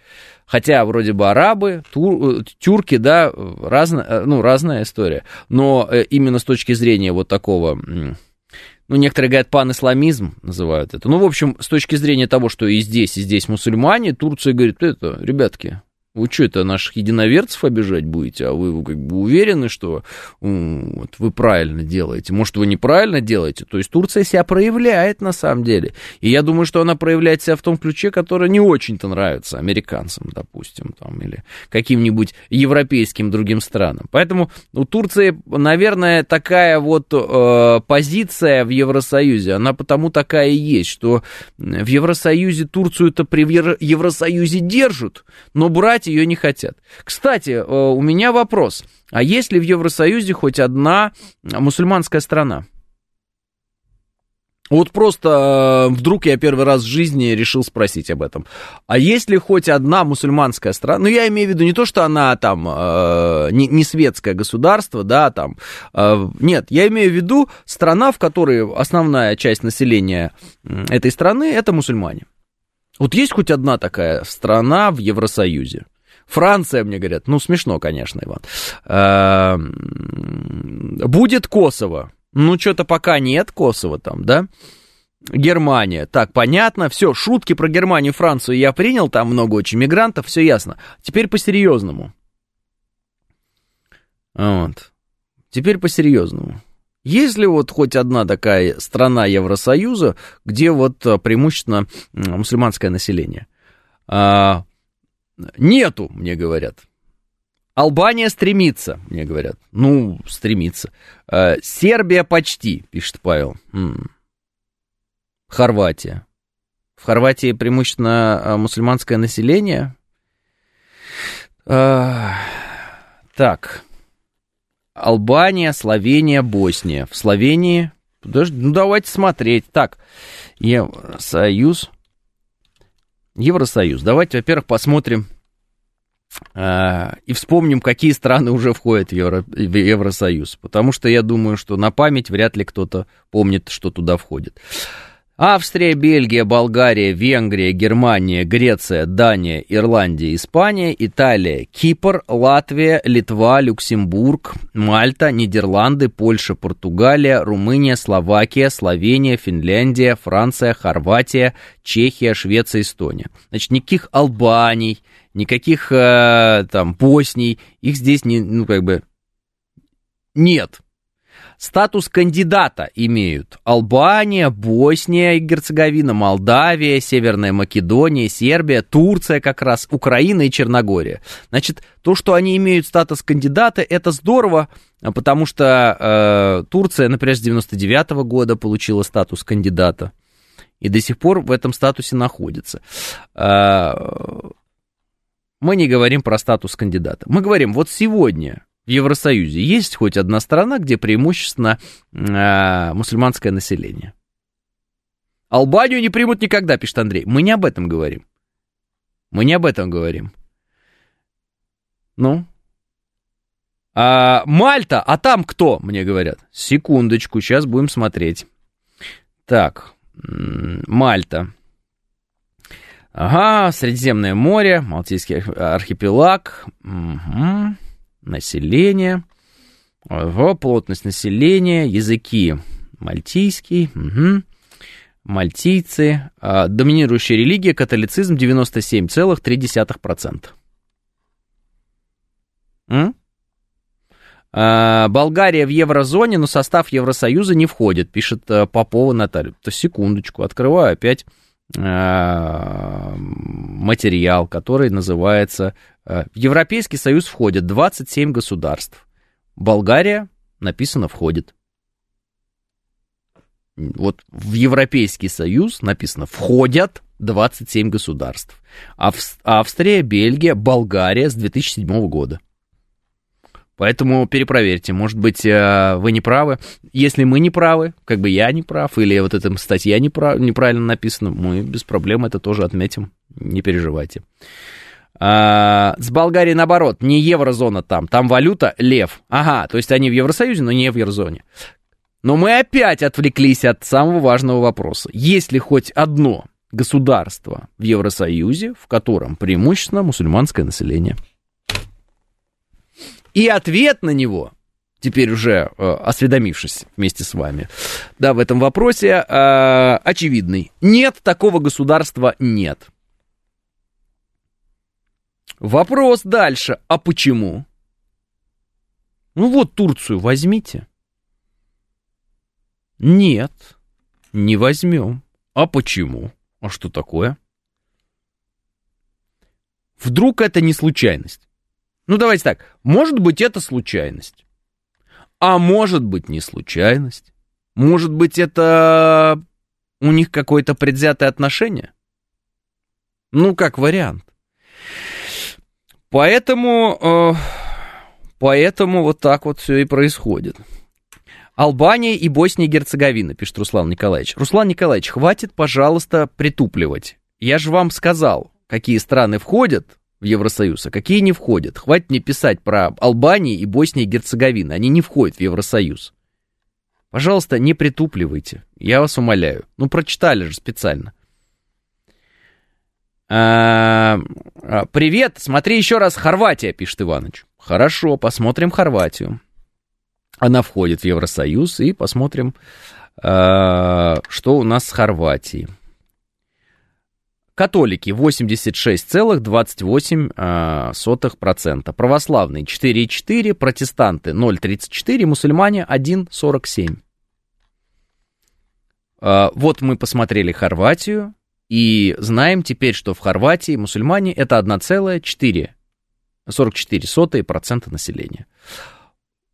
Хотя вроде бы арабы, тур, тюрки, да, разная, э, ну, разная история. Но э, именно с точки зрения вот такого, ну, некоторые говорят, пан-исламизм называют это. Ну, в общем, с точки зрения того, что и здесь, и здесь мусульмане, Турция говорит, это, ребятки, Вы что, это наших единоверцев обижать будете? А вы как бы уверены, что вот, вы правильно делаете? Может, вы неправильно делаете? То есть Турция себя проявляет на самом деле. И я думаю, что она проявляет себя в том ключе, который не очень-то нравится американцам, допустим, там, или каким-нибудь европейским другим странам. Поэтому у Турции, наверное, такая вот э, позиция в Евросоюзе, она потому такая и есть, что в Евросоюзе Турцию-то при Евросоюзе держат, но брать брать ее не хотят. Кстати, э, у меня вопрос. А есть ли в Евросоюзе хоть одна мусульманская страна? Вот просто э, вдруг я первый раз в жизни решил спросить об этом. А есть ли хоть одна мусульманская страна? Ну, я имею в виду не то, что она там э, не, не светское государство, да, там. Э, нет, я имею в виду страна, в которой основная часть населения этой страны это мусульмане. Вот есть хоть одна такая страна в Евросоюзе? Франция, мне говорят. Ну, смешно, конечно, Иван. Эм, будет Косово. Ну, что-то пока нет Косово там, да? Германия. Так, понятно. Все, шутки про Германию Францию я принял. Там много очень мигрантов, все ясно. Теперь по-серьезному. Вот. Теперь по-серьезному. Есть ли вот хоть одна такая страна Евросоюза, где вот а, преимущественно мусульманское население? А, нету, мне говорят. Албания стремится, мне говорят. Ну, стремится. А, Сербия почти, пишет Павел. Хорватия. В Хорватии преимущественно а, мусульманское население. А, так. Албания, Словения, Босния. В Словении... Подожди, ну давайте смотреть. Так, Евросоюз. Евросоюз. Давайте, во-первых, посмотрим э, и вспомним, какие страны уже входят в, Евро, в Евросоюз. Потому что я думаю, что на память вряд ли кто-то помнит, что туда входит. Австрия, Бельгия, Болгария, Венгрия, Германия, Греция, Дания, Ирландия, Испания, Италия, Кипр, Латвия, Литва, Люксембург, Мальта, Нидерланды, Польша, Португалия, Румыния, Словакия, Словения, Финляндия, Франция, Хорватия, Чехия, Швеция, Эстония. Значит, никаких Албаний, никаких э, там Босний, их здесь не, ну как бы нет. Статус кандидата имеют Албания, Босния и Герцеговина, Молдавия, Северная Македония, Сербия, Турция как раз, Украина и Черногория. Значит, то, что они имеют статус кандидата, это здорово, потому что э, Турция, например, с 99 -го года получила статус кандидата и до сих пор в этом статусе находится. Э, мы не говорим про статус кандидата. Мы говорим, вот сегодня в Евросоюзе есть хоть одна страна, где преимущественно э, мусульманское население? Албанию не примут никогда, пишет Андрей. Мы не об этом говорим. Мы не об этом говорим. Ну? А, Мальта, а там кто, мне говорят? Секундочку, сейчас будем смотреть. Так, Мальта. Ага, Средиземное море, Малтийский архипелаг. Угу населения, в плотность населения, языки мальтийский, угу. мальтийцы, а, доминирующая религия, католицизм 97,3%. М? А, Болгария в еврозоне, но состав Евросоюза не входит, пишет а, Попова Наталья. То секундочку, открываю опять а, материал, который называется Э, в Европейский Союз входят 27 государств. Болгария, написано, входит. Вот в Европейский Союз написано, входят 27 государств. Австрия, Бельгия, Болгария с 2007 года. Поэтому перепроверьте, может быть, э, вы не правы. Если мы не правы, как бы я не прав, или вот эта статья неправильно написана, мы без проблем это тоже отметим, не переживайте. А, с Болгарией наоборот, не еврозона там, там валюта лев. Ага, то есть они в Евросоюзе, но не в еврозоне. Но мы опять отвлеклись от самого важного вопроса. Есть ли хоть одно государство в Евросоюзе, в котором преимущественно мусульманское население? И ответ на него, теперь уже э, осведомившись вместе с вами, да, в этом вопросе э, очевидный. Нет, такого государства нет. Вопрос дальше. А почему? Ну вот Турцию возьмите. Нет, не возьмем. А почему? А что такое? Вдруг это не случайность? Ну давайте так, может быть это случайность. А может быть не случайность. Может быть это у них какое-то предвзятое отношение? Ну, как вариант. Поэтому, э, поэтому вот так вот все и происходит. Албания и Босния и Герцеговина, пишет Руслан Николаевич. Руслан Николаевич, хватит, пожалуйста, притупливать. Я же вам сказал, какие страны входят в Евросоюз, а какие не входят. Хватит мне писать про Албанию и Босния и Герцеговина. Они не входят в Евросоюз. Пожалуйста, не притупливайте. Я вас умоляю. Ну, прочитали же специально. А, а, привет, смотри еще раз Хорватия, пишет Иваныч. Хорошо, посмотрим Хорватию. Она входит в Евросоюз, и посмотрим, э, что у нас с Хорватией. Католики 86,28%, э, православные 4,4%, протестанты 0,34%, мусульмане 1,47%. Э, вот мы посмотрели Хорватию, и знаем теперь, что в Хорватии мусульмане это 1,44% населения.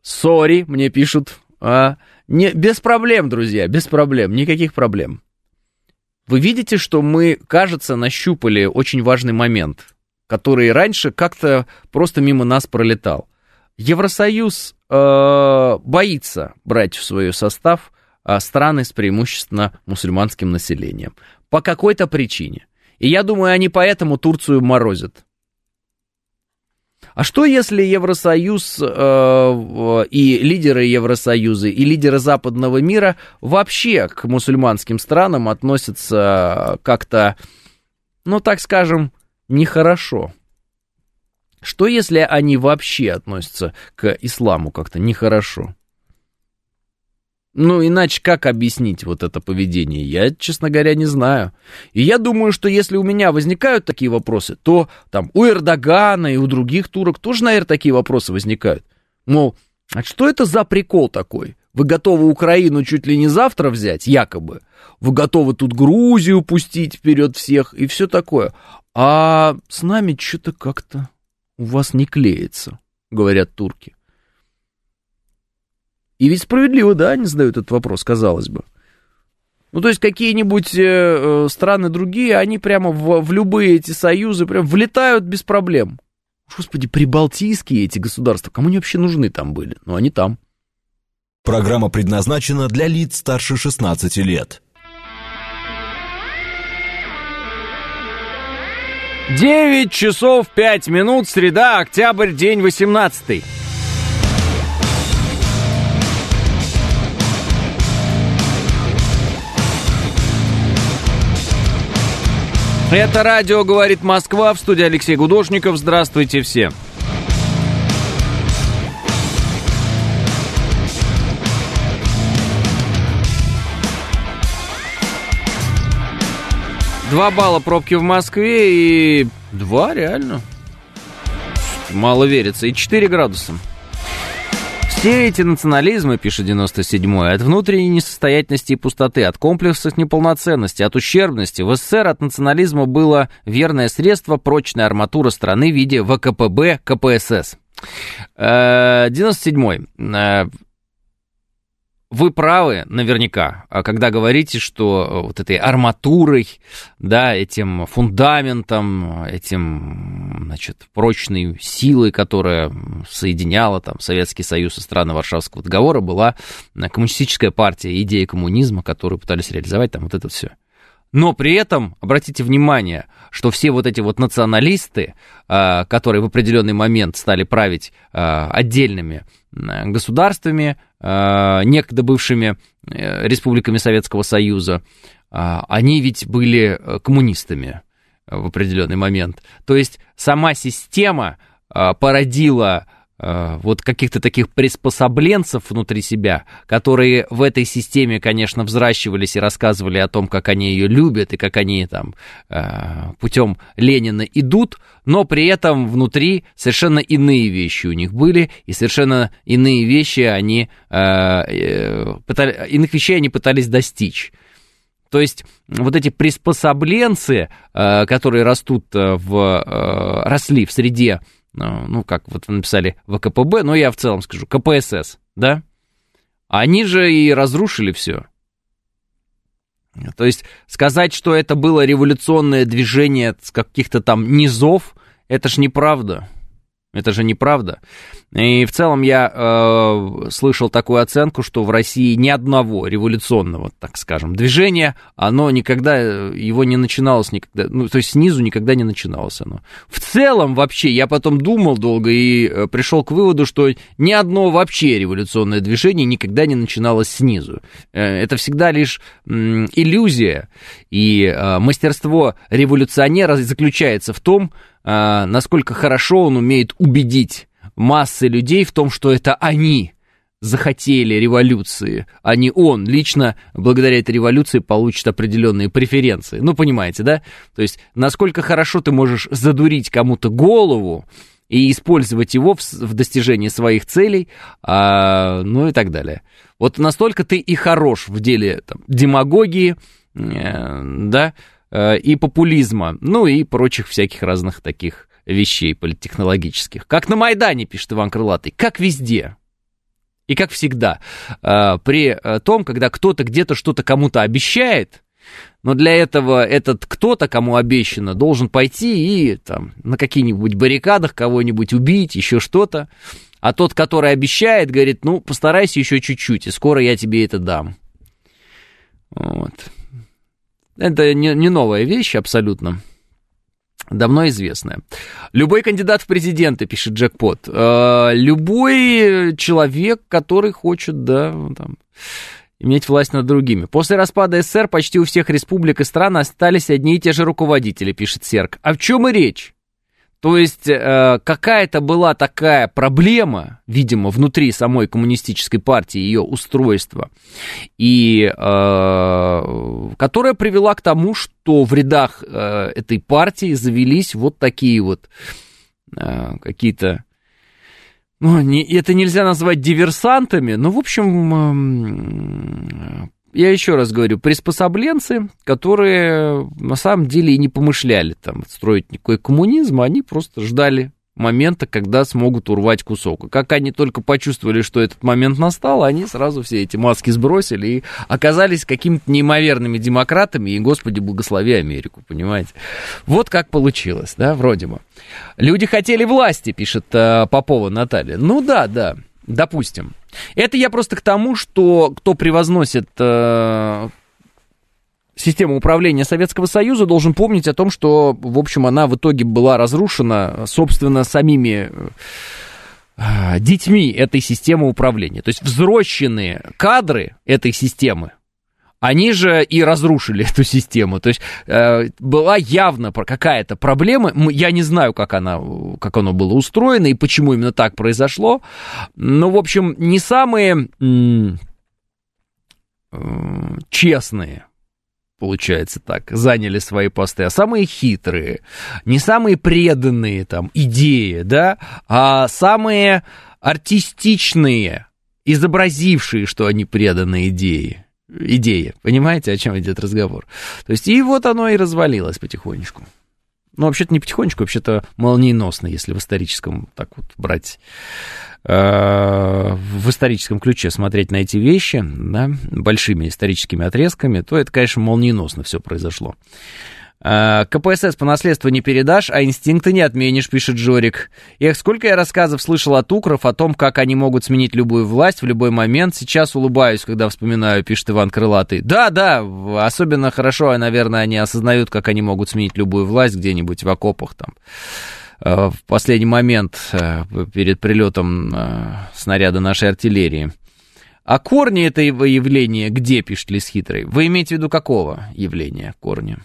Сори, мне пишут. А, не, без проблем, друзья, без проблем, никаких проблем. Вы видите, что мы, кажется, нащупали очень важный момент, который раньше как-то просто мимо нас пролетал. Евросоюз э, боится брать в свой состав э, страны с преимущественно мусульманским населением. По какой-то причине. И я думаю, они поэтому Турцию морозят. А что если Евросоюз э, и лидеры Евросоюза, и лидеры западного мира вообще к мусульманским странам относятся как-то, ну так скажем, нехорошо? Что если они вообще относятся к исламу как-то нехорошо? Ну, иначе как объяснить вот это поведение? Я, честно говоря, не знаю. И я думаю, что если у меня возникают такие вопросы, то там у Эрдогана и у других турок тоже, наверное, такие вопросы возникают. Мол, а что это за прикол такой? Вы готовы Украину чуть ли не завтра взять, якобы? Вы готовы тут Грузию пустить вперед всех и все такое? А с нами что-то как-то у вас не клеится, говорят турки. И ведь справедливо, да, они задают этот вопрос, казалось бы. Ну, то есть какие-нибудь э, э, страны другие, они прямо в, в любые эти союзы прям влетают без проблем. Господи, прибалтийские эти государства, кому они вообще нужны там были? Ну, они там. Программа предназначена для лиц старше 16 лет. 9 часов 5 минут, среда, октябрь, день 18. Это радио «Говорит Москва» в студии Алексей Гудошников. Здравствуйте все. Два балла пробки в Москве и два реально. Мало верится. И 4 градуса. Все эти национализмы, пишет 97-й, от внутренней несостоятельности и пустоты, от комплексов неполноценности, от ущербности. В СССР от национализма было верное средство, прочная арматура страны в виде ВКПБ, КПСС. 97-й. Вы правы наверняка, а когда говорите, что э, вот этой арматурой, да, этим фундаментом, этим, значит, прочной силой, которая соединяла там Советский Союз и страны Варшавского договора, была э, коммунистическая партия, идея коммунизма, которую пытались реализовать, там вот это все. Но при этом, обратите внимание, что все вот эти вот националисты, э, которые в определенный момент стали править отдельными государствами, некогда бывшими э, республиками Советского Союза, э, они ведь были коммунистами в определенный момент. То есть сама система породила Э, вот каких-то таких приспособленцев внутри себя, которые в этой системе, конечно, взращивались и рассказывали о том, как они ее любят и как они там э, путем Ленина идут, но при этом внутри совершенно иные вещи у них были, и совершенно иные вещи они э, пытали, иных вещей они пытались достичь. То есть вот эти приспособленцы, которые растут в, росли в среде ну, ну, как вот вы написали ВКПБ, но я в целом скажу, КПСС, да? Они же и разрушили все. То есть сказать, что это было революционное движение с каких-то там низов, это ж неправда. Это же неправда. И в целом я э, слышал такую оценку, что в России ни одного революционного, так скажем, движения, оно никогда, его не начиналось никогда, ну, то есть снизу никогда не начиналось оно. В целом вообще, я потом думал долго и э, пришел к выводу, что ни одно вообще революционное движение никогда не начиналось снизу. Э, это всегда лишь э, иллюзия, и э, мастерство революционера заключается в том, а, насколько хорошо он умеет убедить массы людей в том, что это они захотели революции, а не он лично благодаря этой революции получит определенные преференции. Ну, понимаете, да? То есть, насколько хорошо ты можешь задурить кому-то голову и использовать его в, в достижении своих целей, а, ну и так далее. Вот настолько ты и хорош в деле там, демагогии, э, да, и популизма, ну и прочих всяких разных таких вещей политтехнологических. Как на Майдане, пишет Иван Крылатый, как везде. И как всегда, э, при э, том, когда кто-то где-то что-то кому-то обещает, но для этого этот кто-то, кому обещано, должен пойти и там на каких-нибудь баррикадах кого-нибудь убить, еще что-то. А тот, который обещает, говорит, ну, постарайся еще чуть-чуть, и скоро я тебе это дам. Вот. Это не, не новая вещь абсолютно. Давно известная. Любой кандидат в президенты, пишет Джекпот, э, любой человек, который хочет, да, там, иметь власть над другими. После распада СССР почти у всех республик и стран остались одни и те же руководители, пишет Серк. А в чем и речь? То есть э, какая-то была такая проблема, видимо, внутри самой коммунистической партии, ее устройства, и э, которая привела к тому, что в рядах э, этой партии завелись вот такие вот э, какие-то ну, не, это нельзя назвать диверсантами, но, в общем, я еще раз говорю, приспособленцы, которые на самом деле и не помышляли там строить никакой коммунизм, они просто ждали момента, когда смогут урвать кусок. Как они только почувствовали, что этот момент настал, они сразу все эти маски сбросили и оказались какими-то неимоверными демократами, и, Господи, благослови Америку, понимаете? Вот как получилось, да, вроде бы. Люди хотели власти, пишет э, Попова Наталья. Ну да, да, допустим. Это я просто к тому, что кто превозносит э, систему управления Советского Союза, должен помнить о том, что, в общем, она в итоге была разрушена, собственно, самими э, детьми этой системы управления. То есть взросшенные кадры этой системы, они же и разрушили эту систему. То есть э, была явно какая-то проблема. Я не знаю, как, она, как оно было устроено и почему именно так произошло. Но, в общем, не самые э, честные получается так, заняли свои посты, а самые хитрые, не самые преданные там идеи, да, а самые артистичные, изобразившие, что они преданы идеи идея. Понимаете, о чем идет разговор? То есть, и вот оно и развалилось потихонечку. Ну, вообще-то не потихонечку, вообще-то молниеносно, если в историческом так вот брать, э, в историческом ключе смотреть на эти вещи, да, большими историческими отрезками, то это, конечно, молниеносно все произошло. Э, КПСС по наследству не передашь, а инстинкты не отменишь, пишет Джорик. Эх, сколько я рассказов слышал от укров о том, как они могут сменить любую власть в любой момент. Сейчас улыбаюсь, когда вспоминаю, пишет Иван Крылатый. Да, да, особенно хорошо, наверное, они осознают, как они могут сменить любую власть где-нибудь в окопах там э, в последний момент э, перед прилетом снаряда нашей артиллерии. А корни этого явления где, пишет Лис Хитрый? Вы имеете в виду какого явления корни?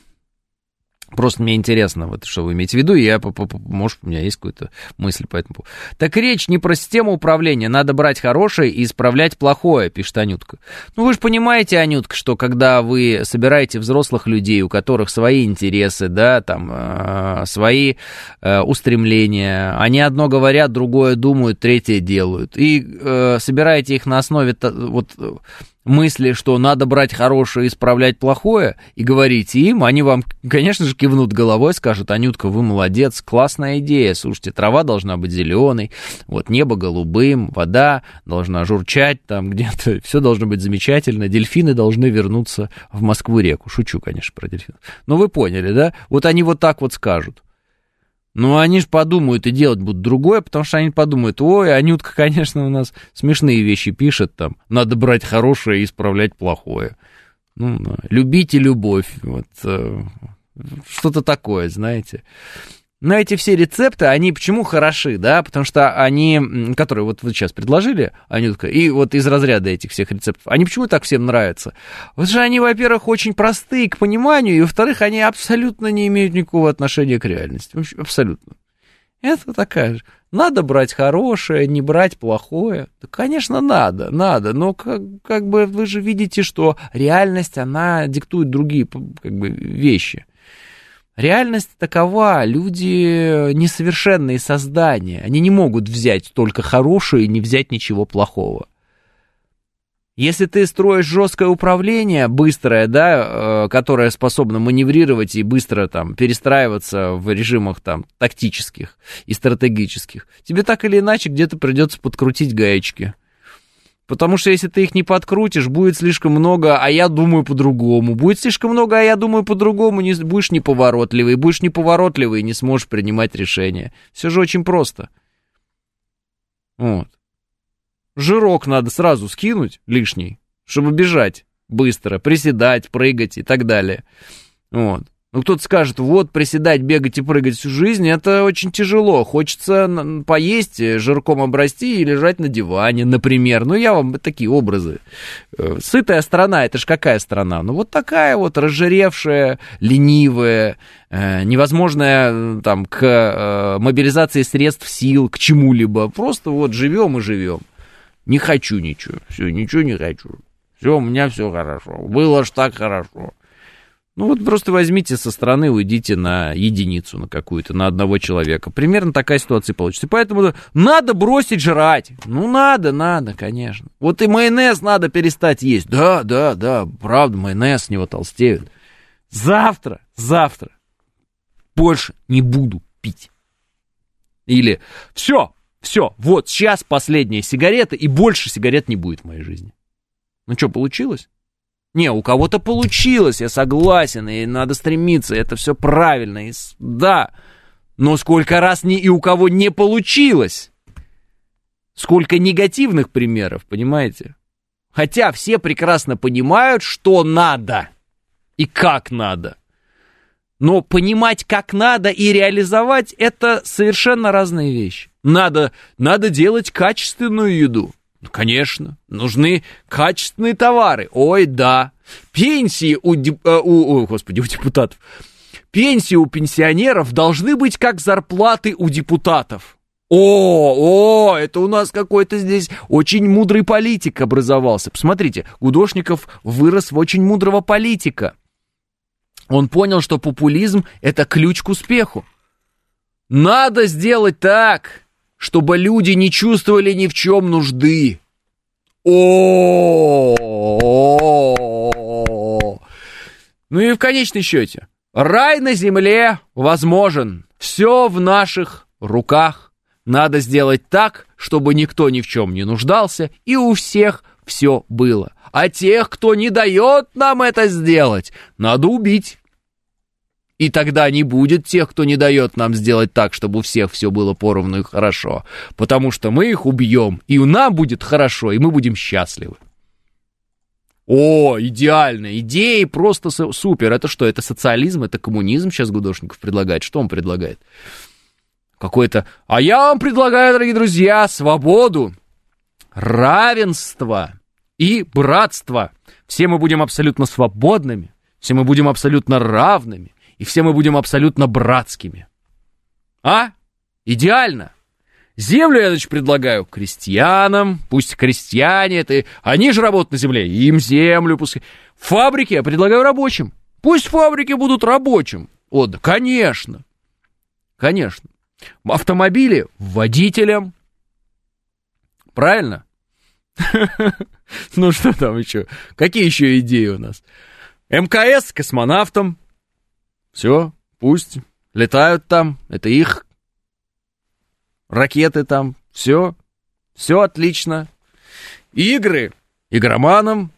Просто мне интересно, вот что вы имеете в виду, и я, может, у меня есть какая-то мысль по этому поводу. Так речь не про систему управления, надо брать хорошее и исправлять плохое, пишет Анютка. Ну вы же понимаете, Анютка, что когда вы собираете взрослых людей, у которых свои интересы, да, там, э, свои э, устремления, они одно говорят, другое думают, третье делают, и э, собираете их на основе вот мысли, что надо брать хорошее и исправлять плохое, и говорите им, они вам, конечно же, кивнут головой, скажут, Анютка, вы молодец, классная идея, слушайте, трава должна быть зеленой, вот небо голубым, вода должна журчать там где-то, все должно быть замечательно, дельфины должны вернуться в Москву-реку. Шучу, конечно, про дельфинов. Но вы поняли, да? Вот они вот так вот скажут. Ну, они же подумают и делать будут другое, потому что они подумают, ой, Анютка, конечно, у нас смешные вещи пишет там, надо брать хорошее и исправлять плохое. Ну, любите любовь, вот, э, что-то такое, знаете. Но эти все рецепты, они почему хороши, да, потому что они, которые вот вы сейчас предложили, Анютка, и вот из разряда этих всех рецептов, они почему так всем нравятся? Вот же они, во-первых, очень простые к пониманию, и, во-вторых, они абсолютно не имеют никакого отношения к реальности, вообще абсолютно. Это такая же. Надо брать хорошее, не брать плохое. Да, конечно, надо, надо, но как, как бы вы же видите, что реальность, она диктует другие как бы, вещи. Реальность такова, люди несовершенные создания, они не могут взять только хорошее и не взять ничего плохого. Если ты строишь жесткое управление, быстрое, да, э, которое способно маневрировать и быстро там перестраиваться в режимах там тактических и стратегических, тебе так или иначе где-то придется подкрутить гаечки. Потому что если ты их не подкрутишь, будет слишком много, а я думаю по-другому. Будет слишком много, а я думаю по-другому, не, будешь неповоротливый. Будешь неповоротливый и не сможешь принимать решения. Все же очень просто. Вот. Жирок надо сразу скинуть лишний, чтобы бежать быстро, приседать, прыгать и так далее. Вот. Ну, кто-то скажет, вот, приседать, бегать и прыгать всю жизнь, это очень тяжело. Хочется поесть, э, жирком обрасти и лежать на диване, например. Ну, я вам такие образы. Э, сытая страна, это ж какая страна? Ну, вот такая вот разжиревшая, ленивая, э, невозможная там к мобилизации средств сил, к чему-либо. Просто вот живем и живем. Не хочу ничего, все, ничего не хочу. Все, у меня все хорошо. Было ж так хорошо. Ну вот просто возьмите со стороны, уйдите на единицу, на какую-то, на одного человека. Примерно такая ситуация получится. Поэтому надо бросить жрать. Ну надо, надо, конечно. Вот и майонез надо перестать есть. Да, да, да, правда, майонез с него толстеют. Завтра, завтра больше не буду пить. Или все, все, вот сейчас последняя сигарета, и больше сигарет не будет в моей жизни. Ну что, получилось? Не, у кого-то получилось, я согласен, и надо стремиться, это все правильно, и, да. Но сколько раз не, и у кого не получилось? Сколько негативных примеров, понимаете? Хотя все прекрасно понимают, что надо и как надо. Но понимать, как надо и реализовать, это совершенно разные вещи. Надо, надо делать качественную еду. Ну, конечно, нужны качественные товары. Ой, да. Пенсии у, деп... Э, у, господи, у депутатов. Пенсии у пенсионеров должны быть как зарплаты у депутатов. О, о, это у нас какой-то здесь очень мудрый политик образовался. Посмотрите, Гудошников вырос в очень мудрого политика. Он понял, что популизм – это ключ к успеху. Надо сделать так, чтобы люди не чувствовали ни в чем нужды. О, ну и в конечном счете, рай на земле возможен. Все в наших руках. Надо сделать так, чтобы никто ни в чем не нуждался, и у всех все было. А тех, кто не дает нам это сделать, надо убить. И тогда не будет тех, кто не дает нам сделать так, чтобы у всех все было поровну и хорошо. Потому что мы их убьем, и у нам будет хорошо, и мы будем счастливы. О, идеально, идеи просто супер. Это что, это социализм, это коммунизм сейчас Гудошников предлагает? Что он предлагает? Какой-то... А я вам предлагаю, дорогие друзья, свободу, равенство и братство. Все мы будем абсолютно свободными, все мы будем абсолютно равными, И все мы будем абсолютно братскими. А? Идеально. Землю я, значит, предлагаю крестьянам, пусть крестьяне, это, они же работают на земле, им землю пускай. Фабрики я предлагаю рабочим. Пусть фабрики будут рабочим. Вот, конечно. Конечно. Автомобили водителям. Правильно? Ну что там еще? Какие еще идеи у нас? МКС космонавтам. Все, пусть летают там. Это их ракеты там. Все, все отлично. Игры игроманам.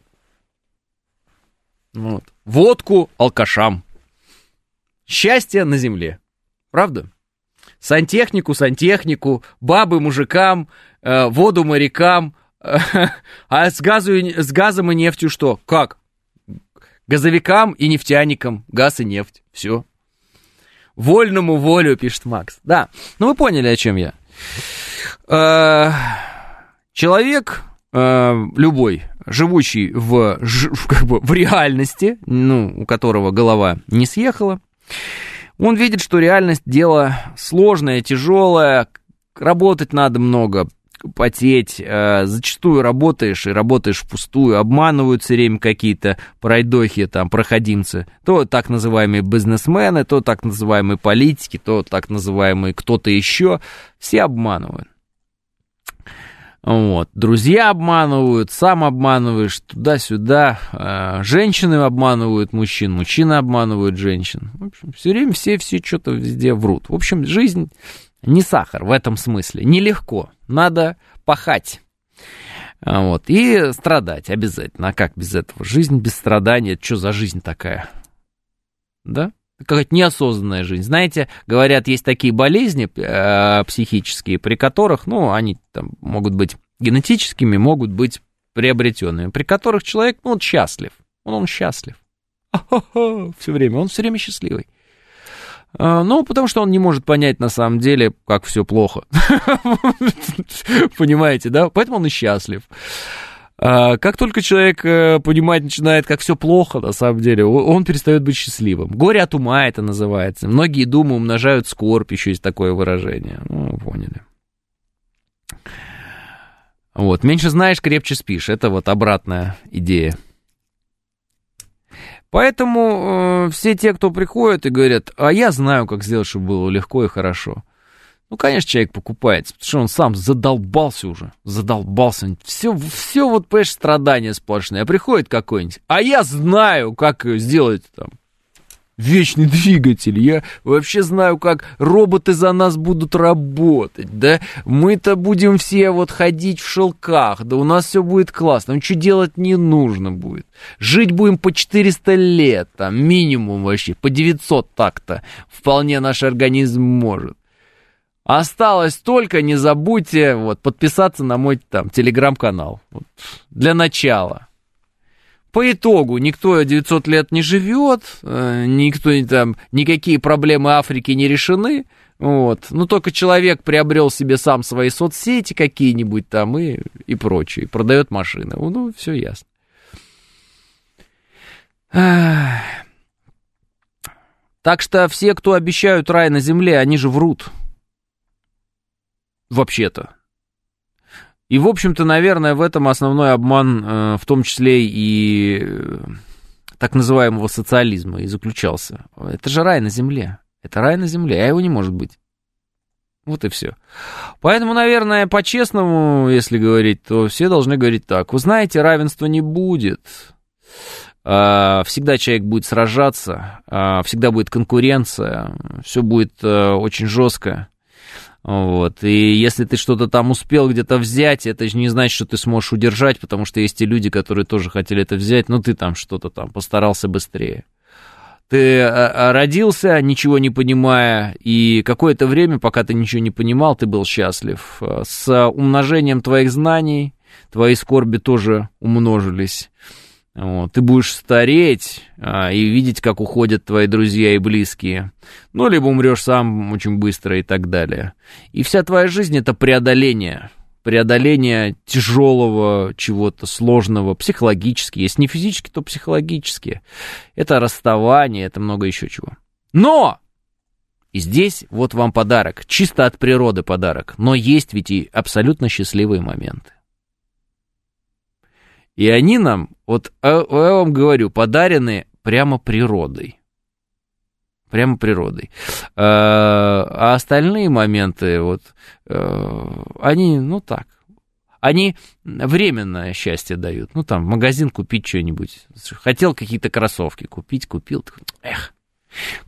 Вот. Водку алкашам. Счастье на земле. Правда? Сантехнику, сантехнику, бабы мужикам, э, воду морякам, а с, газу, с газом и нефтью что? Как? Газовикам и нефтяникам. Газ и нефть. Все. Вольному волю, пишет Макс. Да, ну вы поняли, о чем я. Э, человек э, любой, живущий в, как бы, в реальности, ну, у которого голова не съехала, он видит, что реальность дело сложное, тяжелое, работать надо много, потеть, э, зачастую работаешь и работаешь впустую, обманывают все время какие-то пройдохи, там, проходимцы, то так называемые бизнесмены, то так называемые политики, то так называемые кто-то еще, все обманывают. Вот. Друзья обманывают, сам обманываешь туда-сюда. Э, женщины обманывают мужчин, мужчины обманывают женщин. В общем, все время все, все что-то везде врут. В общем, жизнь не сахар в этом смысле. Нелегко. Надо пахать. А, вот. И страдать обязательно. А как без этого? Жизнь без страдания. Что за жизнь такая? Да? Какая-то неосознанная жизнь. Знаете, говорят, есть такие болезни э, психические, при которых, ну, они там могут быть генетическими, могут быть приобретенными, при которых человек, ну, он счастлив. Он, он счастлив. Все время. Он все время счастливый. А, ну, потому что он не может понять на самом деле, как все плохо. Понимаете, да? Поэтому он и счастлив. А, как только человек э, понимать начинает, как все плохо, на самом деле, он перестает быть счастливым. Горе от ума это называется. Многие думы умножают скорбь, еще есть такое выражение. Ну, поняли. Вот, меньше знаешь, крепче спишь. Это вот обратная идея. Поэтому э, все те, кто приходят и говорят, а я знаю, как сделать, чтобы было легко и хорошо. Ну, конечно, человек покупается, потому что он сам задолбался уже, задолбался. Все, все вот, понимаешь, страдания сплошные. А приходит какой-нибудь, а я знаю, как сделать там вечный двигатель. Я вообще знаю, как роботы за нас будут работать, да? Мы-то будем все вот ходить в шелках, да у нас все будет классно. Ничего делать не нужно будет. Жить будем по 400 лет, там, минимум вообще, по 900 так-то. Вполне наш организм может. Осталось только, не забудьте, вот, подписаться на мой, там, телеграм-канал. Вот, для начала. По итогу никто 900 лет не живет, э, никто там, никакие проблемы Африки не решены. Вот. Ну, только человек приобрел себе сам свои соцсети какие-нибудь там и, и прочее, продает машины. Ну, все ясно. Так что все, кто обещают рай на земле, они же врут. Вообще-то. И, в общем-то, наверное, в этом основной обман, э, в том числе и э, так называемого социализма, и заключался. Это же рай на земле. Это рай на земле, а его не может быть. Вот и все. Поэтому, наверное, по-честному, если говорить, то все должны говорить так. Вы знаете, равенства не будет. А, всегда человек будет сражаться, а, всегда будет конкуренция, все будет э, очень жестко. Вот. И если ты что-то там успел где-то взять, это же не значит, что ты сможешь удержать, потому что есть и люди, которые тоже хотели это взять, но ты там что-то там постарался быстрее. Ты а, а, родился, ничего не понимая, и какое-то время, пока ты ничего не понимал, ты был счастлив. С умножением твоих знаний твои скорби тоже умножились. Вот, ты будешь стареть а, и видеть, как уходят твои друзья и близкие. Ну, либо умрешь сам очень быстро и так далее. И вся твоя жизнь это преодоление. Преодоление тяжелого чего-то сложного, психологически. Если не физически, то психологически. Это расставание, это много еще чего. Но! И здесь вот вам подарок, чисто от природы подарок. Но есть ведь и абсолютно счастливые моменты. И они нам, вот а, я вам говорю, подарены прямо природой. Прямо природой. А, а остальные моменты, вот, э, они, ну так, они временное счастье дают. Ну, там, в магазин купить что-нибудь. Хотел какие-то кроссовки купить, купил. Эх,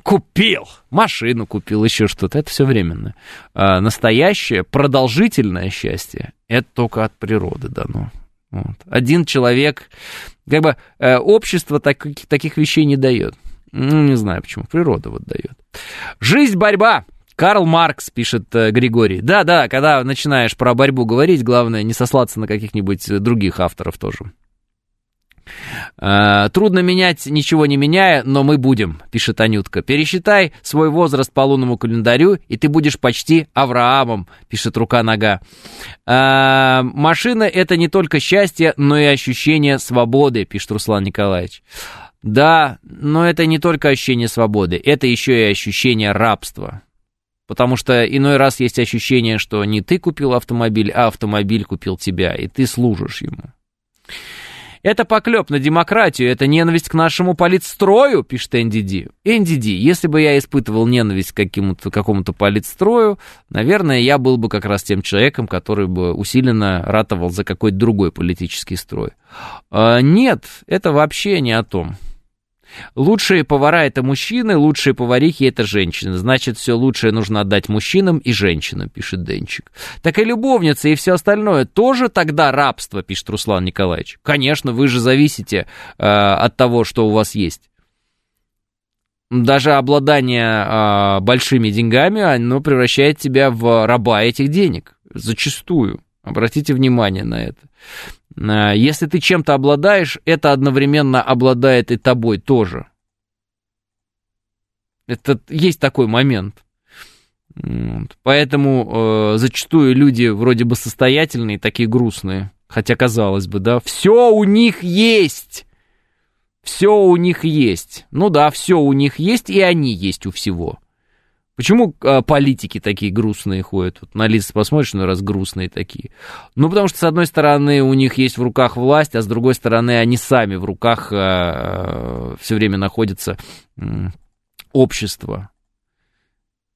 купил, машину купил, еще что-то. Это все временно. А настоящее, продолжительное счастье, это только от природы дано. Вот. Один человек, как бы э, общество так, таких вещей не дает. Ну, не знаю почему, природа вот дает. Жизнь, борьба. Карл Маркс, пишет э, Григорий. Да-да, когда начинаешь про борьбу говорить, главное не сослаться на каких-нибудь других авторов тоже. Э, Трудно менять, ничего не меняя, но мы будем, пишет Анютка. Пересчитай свой возраст по лунному календарю, и ты будешь почти Авраамом, пишет рука-нога. Э, машина — это не только счастье, но и ощущение свободы, пишет Руслан Николаевич. Да, но это не только ощущение свободы, это еще и ощущение рабства. Потому что иной раз есть ощущение, что не ты купил автомобиль, а автомобиль купил тебя, и ты служишь ему. Это поклеп на демократию, это ненависть к нашему политстрою, пишет НДД. НДД, если бы я испытывал ненависть к какому-то, какому-то политстрою, наверное, я был бы как раз тем человеком, который бы усиленно ратовал за какой-то другой политический строй. А, нет, это вообще не о том. Лучшие повара это мужчины, лучшие поварихи это женщины. Значит, все лучшее нужно отдать мужчинам и женщинам, пишет Денчик. Так и любовница и все остальное тоже тогда рабство, пишет Руслан Николаевич. Конечно, вы же зависите э, от того, что у вас есть. Даже обладание э, большими деньгами, оно превращает тебя в раба этих денег. Зачастую. Обратите внимание на это. Э, если ты чем-то обладаешь, это одновременно обладает и тобой тоже. Это есть такой момент. Вот. Поэтому э, зачастую люди вроде бы состоятельные, такие грустные. Хотя, казалось бы, да, все у них есть. Все у них есть. Ну да, все у них есть, и они есть у всего. Почему э, политики такие грустные ходят? Вот на лица посмотришь, ну раз грустные такие. Ну, потому что, с одной стороны, у них есть в руках власть, а с другой стороны, они сами в руках э, э все время находятся э, общество.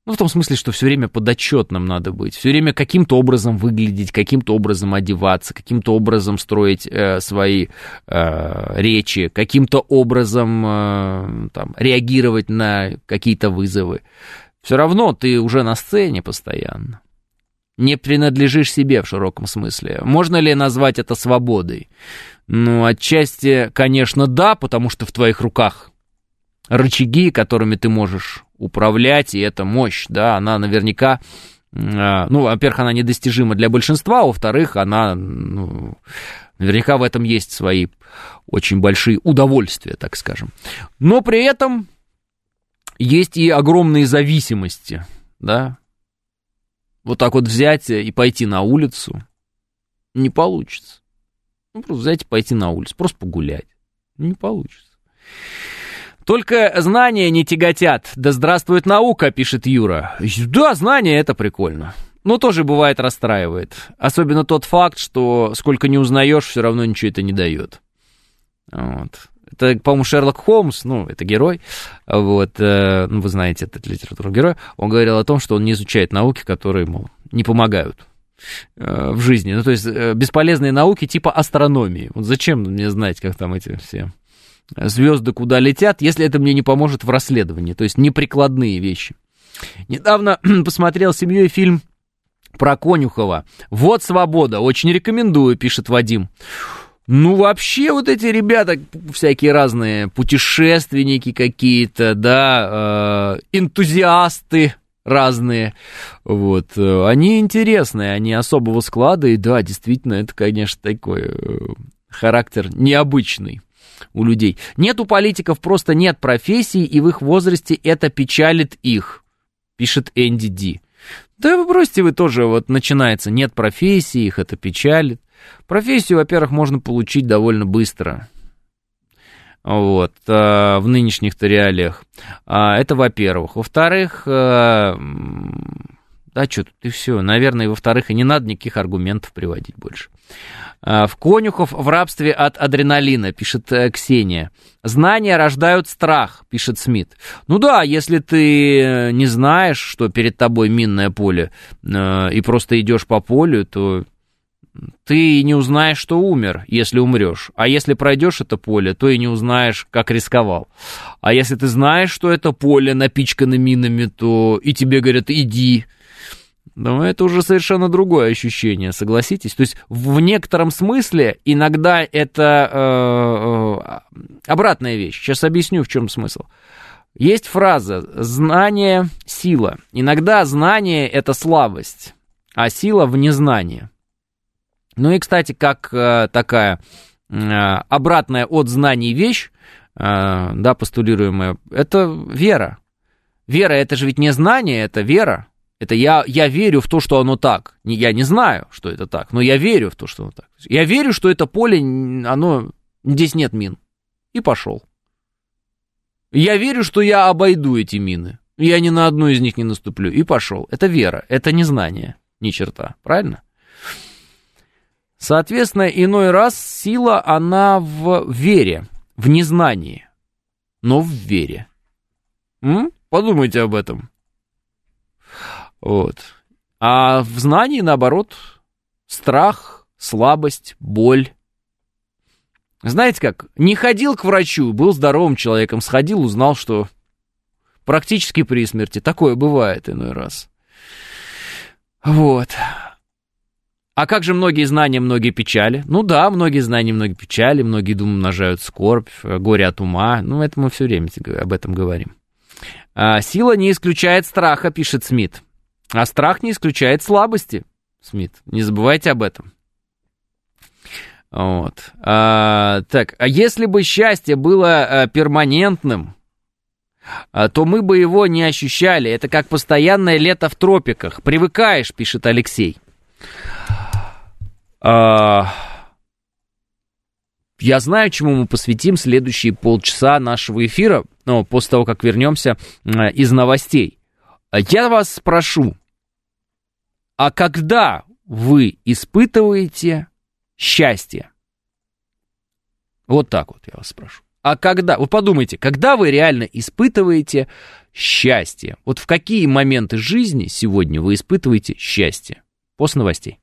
Ну, в том смысле, что все время подотчетным надо быть, все время каким-то образом выглядеть, каким-то образом одеваться, каким-то образом строить э, свои э, речи, каким-то образом э, там, реагировать на какие-то вызовы. Все равно ты уже на сцене постоянно. Не принадлежишь себе в широком смысле. Можно ли назвать это свободой? Ну, отчасти, конечно, да, потому что в твоих руках рычаги, которыми ты можешь управлять, и это мощь, да, она наверняка, а, ну, во-первых, она недостижима для большинства, а во-вторых, она, ну, наверняка в этом есть свои очень большие удовольствия, так скажем. Но при этом есть и огромные зависимости, да. Вот так вот взять и пойти на улицу не получится. Ну, просто взять и пойти на улицу, просто погулять. Не получится. Только знания не тяготят. Да здравствует наука, пишет Юра. Да, знания это прикольно. Но тоже бывает расстраивает. Особенно тот факт, что сколько не узнаешь, все равно ничего это не дает. Вот. Это, по-моему, Шерлок Холмс, ну, это герой, вот, э, ну, вы знаете этот литературный герой, он говорил о том, что он не изучает науки, которые, мол, не помогают э, в жизни. Ну, то есть э, бесполезные науки типа астрономии. Вот зачем мне знать, как там эти все звезды куда летят, если это мне не поможет в расследовании, то есть неприкладные вещи. Недавно посмотрел семьей фильм про Конюхова. Вот свобода, очень рекомендую, пишет Вадим. Ну, вообще, вот эти ребята, всякие разные путешественники какие-то, да, э, энтузиасты разные, вот, э, они интересные, они особого склада, и да, действительно, это, конечно, такой э, характер необычный у людей. Нет у политиков, просто нет профессии, и в их возрасте это печалит их, пишет Энди Ди. Да вы бросьте, вы тоже, вот начинается, нет профессии, их это печалит. Профессию, во-первых, можно получить довольно быстро. вот, в нынешних-то реалиях. Это во-первых. Во-вторых, да что тут, и все. Наверное, во-вторых, и не надо никаких аргументов приводить больше. А, в конюхов в рабстве от адреналина, пишет э, Ксения. Знания рождают страх, пишет Смит. Ну да, если ты э, не знаешь, что перед тобой минное поле, э, и просто идешь по полю, то ты не узнаешь, что умер, если умрешь. А если пройдешь это поле, то и не узнаешь, как рисковал. А если ты знаешь, что это поле напичкано минами, то и тебе говорят, иди, но это уже совершенно другое ощущение, согласитесь? То есть в некотором смысле иногда это э, э, обратная вещь. Сейчас объясню, в чем смысл. Есть фраза «знание – сила». Иногда знание – это слабость, а сила в незнании. Ну и, кстати, как э, такая э, обратная от знаний вещь, э, да, постулируемая, это вера. Вера – это же ведь не знание, это вера. Это я, я верю в то, что оно так. Я не знаю, что это так, но я верю в то, что оно так. Я верю, что это поле, оно, здесь нет мин. И пошел. Я верю, что я обойду эти мины. Я ни на одну из них не наступлю. И пошел. Это вера, это не знание, ни черта. Правильно? Соответственно, иной раз сила, она в вере, в незнании, но в вере. М? Подумайте об этом. Вот. А в знании, наоборот, страх, слабость, боль. Знаете как, не ходил к врачу, был здоровым человеком, сходил, узнал, что практически при смерти. Такое бывает иной раз. Вот. А как же многие знания, многие печали? Ну да, многие знания, многие печали, многие, думаю, умножают скорбь, горе от ума. Ну, это мы все время об этом говорим. А, сила не исключает страха, пишет Смит. А страх не исключает слабости, Смит. Не забывайте об этом. Вот. А, так, а если бы счастье было а, перманентным, а, то мы бы его не ощущали. Это как постоянное лето в тропиках. Привыкаешь, пишет Алексей. А, я знаю, чему мы посвятим следующие полчаса нашего эфира, но после того, как вернемся а, из новостей. Я вас спрошу, а когда вы испытываете счастье? Вот так вот я вас спрошу. А когда, вы подумайте, когда вы реально испытываете счастье? Вот в какие моменты жизни сегодня вы испытываете счастье? После новостей.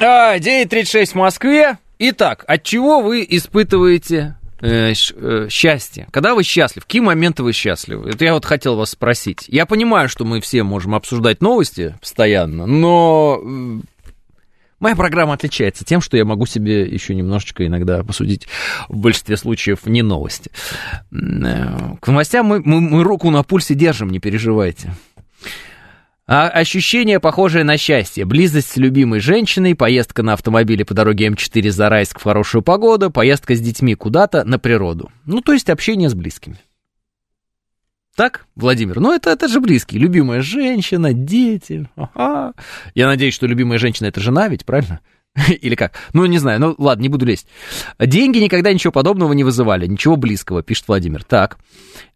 9.36 в Москве. Итак, от чего вы испытываете Э, э, счастье? Когда вы счастливы? В какие моменты вы счастливы? Это я вот хотел вас спросить. Я понимаю, что мы все можем обсуждать новости постоянно, но э, моя программа отличается тем, что я могу себе еще немножечко иногда посудить в большинстве случаев не новости. К новостям мы, мы, мы руку на пульсе держим, не переживайте. А ощущение, похожее на счастье. Близость с любимой женщиной, поездка на автомобиле по дороге М4 Зарайск в хорошую погоду, поездка с детьми куда-то на природу. Ну, то есть общение с близкими. Так, Владимир? Ну, это, это же близкие. Любимая женщина, дети. Ага. Я надеюсь, что любимая женщина это жена, ведь правильно? Или как? Ну, не знаю, ну ладно, не буду лезть. Деньги никогда ничего подобного не вызывали, ничего близкого, пишет Владимир. Так.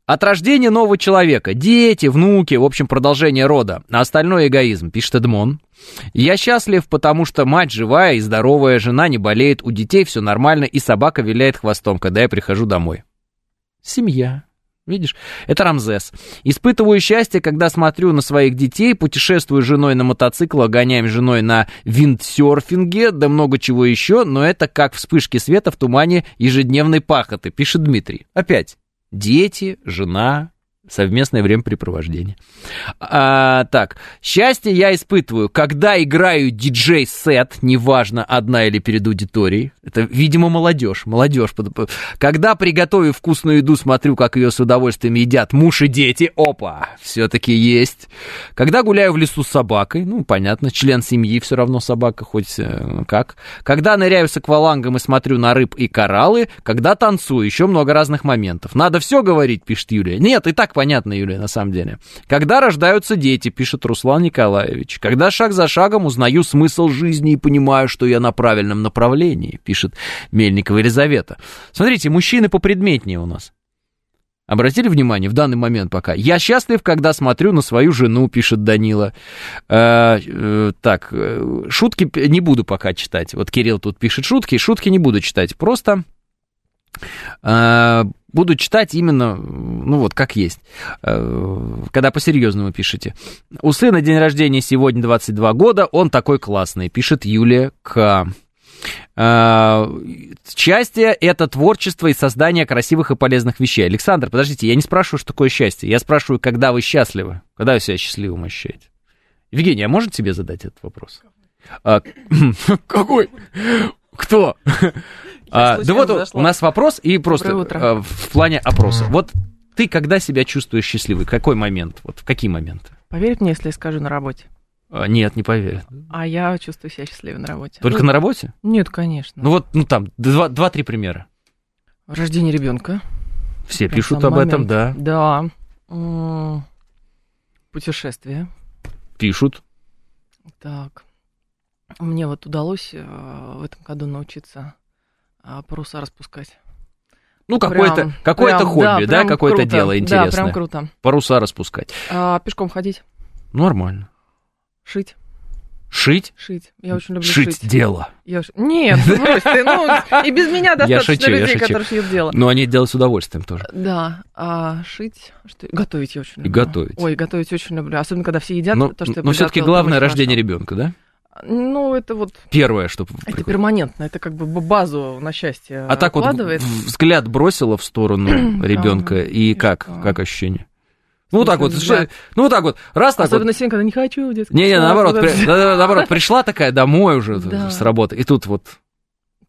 От рождения нового человека, дети, внуки, в общем, продолжение рода, а остальное эгоизм, пишет Эдмон. Я счастлив, потому что мать живая и здоровая, жена не болеет, у детей все нормально, и собака виляет хвостом, когда я прихожу домой. Семья. Видишь, это Рамзес. Испытываю счастье, когда смотрю на своих детей, путешествую с женой на мотоцикле, гоняем с женой на виндсерфинге, да много чего еще, но это как вспышки света в тумане ежедневной пахоты, пишет Дмитрий. Опять дети, жена, совместное времяпрепровождение. А, так, счастье я испытываю, когда играю диджей-сет, неважно, одна или перед аудиторией. Это, видимо, молодежь, молодежь. Когда приготовив вкусную еду, смотрю, как ее с удовольствием едят муж и дети. Опа, все-таки есть. Когда гуляю в лесу с собакой, ну, понятно, член семьи все равно собака, хоть э, как. Когда ныряю с аквалангом и смотрю на рыб и кораллы. Когда танцую, еще много разных моментов. Надо все говорить, пишет Юлия. Нет, и так понятно, Юлия, на самом деле. Когда рождаются дети, пишет Руслан Николаевич. Когда шаг за шагом узнаю смысл жизни и понимаю, что я на правильном направлении, пишет Мельникова Елизавета. Смотрите, мужчины попредметнее у нас. Обратили внимание в данный момент пока? Я счастлив, когда смотрю на свою жену, пишет Данила. Э, э, так, э, шутки не буду пока читать. Вот Кирилл тут пишет шутки, шутки не буду читать. Просто э, буду читать именно, ну вот, как есть. Э, когда по-серьезному пишете. У сына день рождения сегодня 22 года, он такой классный, пишет Юлия К. А, счастье — это творчество и создание красивых и полезных вещей. Александр, подождите, я не спрашиваю, что такое счастье. Я спрашиваю, когда вы счастливы, когда вы себя счастливым ощущаете. Евгений, а может тебе задать этот вопрос? А, какой? Кто? А, да вот зашла. у нас вопрос и просто а, в плане опроса. Вот ты когда себя чувствуешь счастливой? Какой момент? Вот в какие моменты? Поверь мне, если я скажу на работе. А, нет, не поверят. А я чувствую себя счастливой на работе. Только ну, на работе? Нет, конечно. Ну вот, ну там, два-три примера. Рождение ребенка. Все Прям пишут об момент. этом, да. Да. Путешествия. Пишут. Так. Мне вот удалось э, в этом году научиться паруса распускать. Ну, какое-то какое хобби, да, да какое-то дело интересное. Да, прям круто. Паруса распускать. А, пешком ходить. Нормально. Шить. Шить? Шить. Я очень люблю шить. Шить дело. Я... Нет, брось ты, ну, и без меня достаточно я шучу, людей, я шучу. которые шьют дело. Но они делают с удовольствием тоже. Да, а шить, что... готовить я очень люблю. И готовить. Ой, готовить очень люблю, особенно когда все едят но, то, что Но все-таки главное рождение ребенка, да? Ну, это вот... Первое, что... Это перманентно, это как бы базу на счастье А так вот взгляд бросила в сторону ребенка, и как? Как ощущение? Ну, вот так вот, ну, вот так вот, раз так Особенно вот. сегодня, когда не хочу в детский Не-не, наоборот, при, наоборот, пришла такая домой уже да. с работы, и тут вот...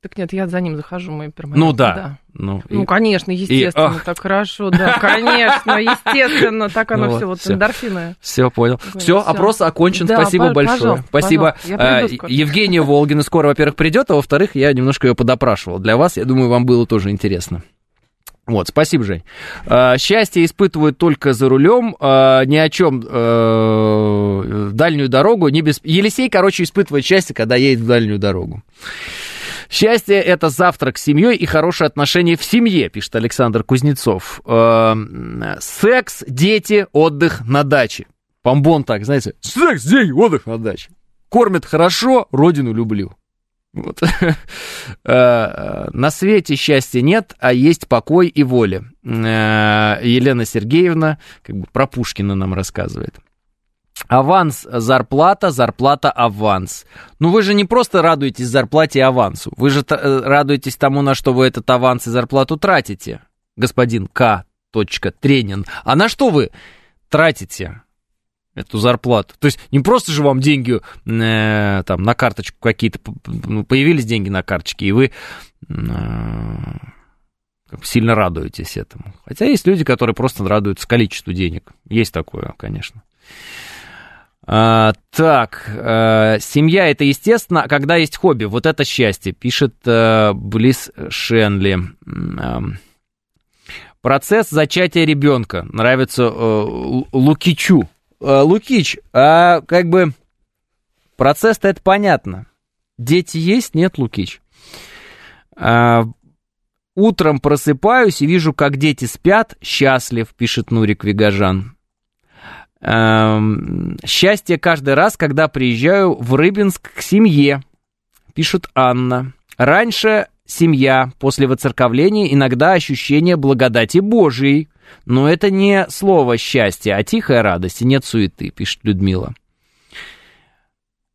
Так нет, я за ним захожу, мы перманентно. Ну да. да. Ну, ну и, конечно, естественно, и, так хорошо, да, конечно, естественно, так оно ну, все, вот эндорфины. Все, понял. Все, опрос окончен, да, спасибо большое. Спасибо. А, Евгения Волгина скоро, во-первых, придет, а во-вторых, я немножко ее подопрашивал. Для вас, я думаю, вам было тоже интересно. Вот, спасибо, Жень. А, счастье испытывают только за рулем, а, ни о чем э, дальнюю дорогу, не без... Елисей, короче, испытывает счастье, когда едет в дальнюю дорогу. Счастье – это завтрак с семьей и хорошие отношения в семье, пишет Александр Кузнецов. А, секс, дети, отдых на даче. Помбон так, знаете, секс, дети, отдых на даче. Кормят хорошо, родину люблю. Вот. Э, на свете счастья нет, а есть покой и воля. Э, Елена Сергеевна как бы про Пушкина нам рассказывает. Аванс, зарплата, зарплата, аванс. Ну вы же не просто радуетесь зарплате и авансу, вы же э, радуетесь тому, на что вы этот аванс и зарплату тратите, господин К. Тренин. А на что вы тратите? эту зарплату. То есть не просто же вам деньги э, там на карточку какие-то, ну, появились деньги на карточке, и вы э, сильно радуетесь этому. Хотя есть люди, которые просто радуются количеству денег. Есть такое, конечно. А, так, а, семья это естественно, а когда есть хобби, вот это счастье, пишет а, Близ Шенли. А, процесс зачатия ребенка нравится а, Лукичу. Э, Лукич, а как бы процесс-то это понятно. Дети есть, нет, Лукич? А, утром просыпаюсь и вижу, как дети спят, счастлив, пишет Нурик Вигажан. А, счастье каждый раз, когда приезжаю в Рыбинск к семье, пишет Анна. Раньше семья, после воцерковления иногда ощущение благодати Божией, но это не слово счастье, а тихая радость, и нет суеты, пишет Людмила.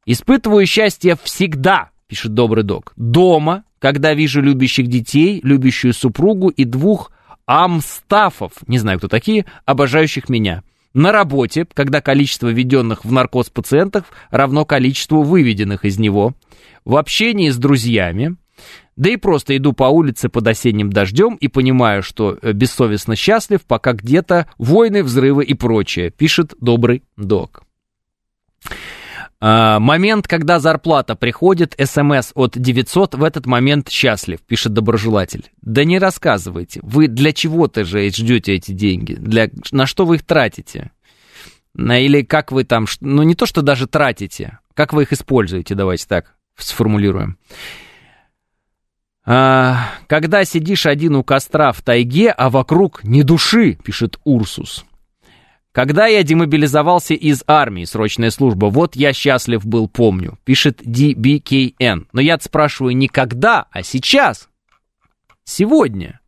Испытываю счастье всегда, пишет добрый док. Дома, когда вижу любящих детей, любящую супругу и двух амстафов, не знаю, кто такие, обожающих меня. На работе, когда количество введенных в наркоз пациентов равно количеству выведенных из него. В общении с друзьями, да и просто иду по улице под осенним дождем и понимаю, что э, бессовестно счастлив, пока где-то войны, взрывы и прочее, пишет добрый док. А, момент, когда зарплата приходит, смс от 900, в этот момент счастлив, пишет доброжелатель. Да не рассказывайте, вы для чего-то же ждете эти деньги, для, на что вы их тратите? Или как вы там, ну не то, что даже тратите, как вы их используете, давайте так сформулируем. А, когда сидишь один у костра в тайге, а вокруг ни души, пишет Урсус. Когда я демобилизовался из армии, срочная служба, вот я счастлив был, помню, пишет DBKN. Но я спрашиваю не когда, а сейчас. Сегодня.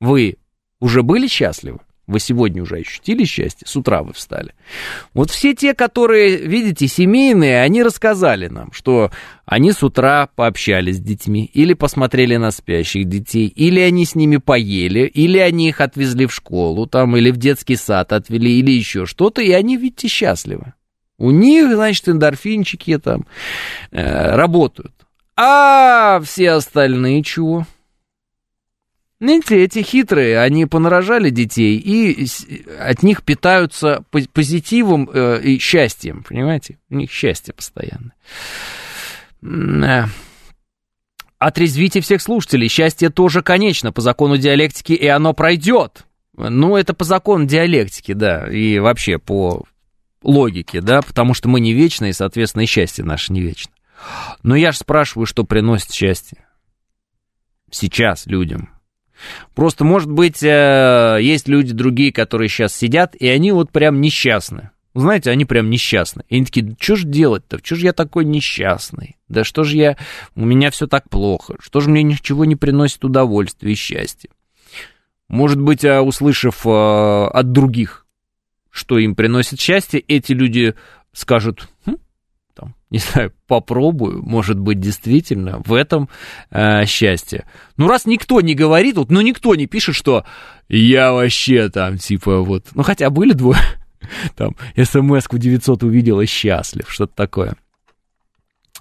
Вы уже были счастливы? Вы сегодня уже ощутили счастье? С утра вы встали. Вот все те, которые, видите, семейные, они рассказали нам, что они с утра пообщались с детьми, или посмотрели на спящих детей, или они с ними поели, или они их отвезли в школу, там, или в детский сад отвели, или еще что-то, и они, видите, счастливы. У них, значит, эндорфинчики там э, работают. А все остальные чего? Знаете, эти хитрые, они понарожали детей и от них питаются позитивом э, и счастьем, понимаете? У них счастье постоянно. Отрезвите всех слушателей. Счастье тоже конечно по закону диалектики, и оно пройдет. Ну, это по закону диалектики, да, и вообще по логике, да, потому что мы не вечны, и, соответственно, и счастье наше не вечно. Но я же спрашиваю, что приносит счастье сейчас людям. Просто, может быть, э, есть люди другие, которые сейчас сидят, и они вот прям несчастны. Знаете, они прям несчастны. И они такие, что же делать-то? Что же я такой несчастный? Да что же я... У меня все так плохо. Что же мне ничего не приносит удовольствия и счастья? Может быть, э, услышав э, от других, что им приносит счастье, эти люди скажут, хм, там, не знаю, попробую, может быть, действительно в этом э, счастье. Ну, раз никто не говорит, вот, ну, никто не пишет, что я вообще там, типа, вот, ну, хотя были двое, там, смс-ку 900 увидел и счастлив, что-то такое.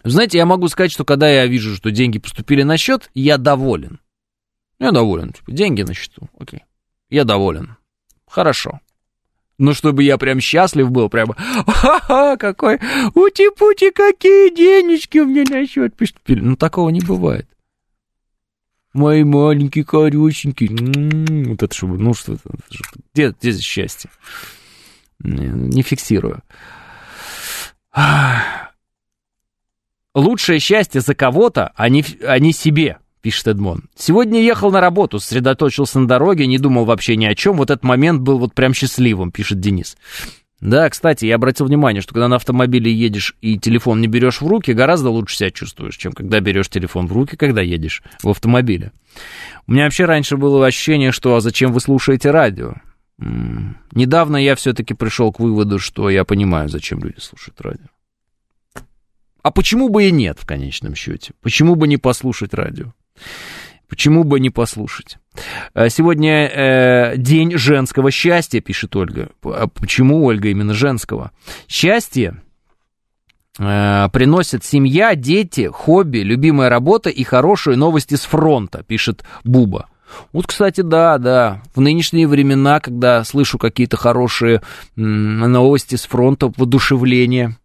Знаете, я могу сказать, что когда я вижу, что деньги поступили на счет, я доволен. Я доволен, типа, деньги на счету, окей. Я доволен. Хорошо. Ну, чтобы я прям счастлив был, прямо, ха-ха, какой, ути-пути, какие денежки у меня на счет пишет. Ну, такого не бывает. Мои маленькие корюченькие. М-м-м, вот это чтобы, ну что, где, где здесь счастье? Не, не фиксирую. Лучшее счастье за кого-то, а не, а не себе пишет Эдмон. Сегодня ехал на работу, сосредоточился на дороге, не думал вообще ни о чем. Вот этот момент был вот прям счастливым, пишет Денис. Да, кстати, я обратил внимание, что когда на автомобиле едешь и телефон не берешь в руки, гораздо лучше себя чувствуешь, чем когда берешь телефон в руки, когда едешь в автомобиле. У меня вообще раньше было ощущение, что а зачем вы слушаете радио? М-м. Недавно я все-таки пришел к выводу, что я понимаю, зачем люди слушают радио. А почему бы и нет, в конечном счете? Почему бы не послушать радио? Почему бы не послушать? Э, сегодня э, день женского счастья, пишет Ольга. А почему, Ольга, именно женского? Счастье э, приносит семья, дети, хобби, любимая работа и хорошие новости с фронта, пишет Буба. Вот, кстати, да, да, в нынешние времена, когда слышу какие-то хорошие новости с фронта, воодушевление,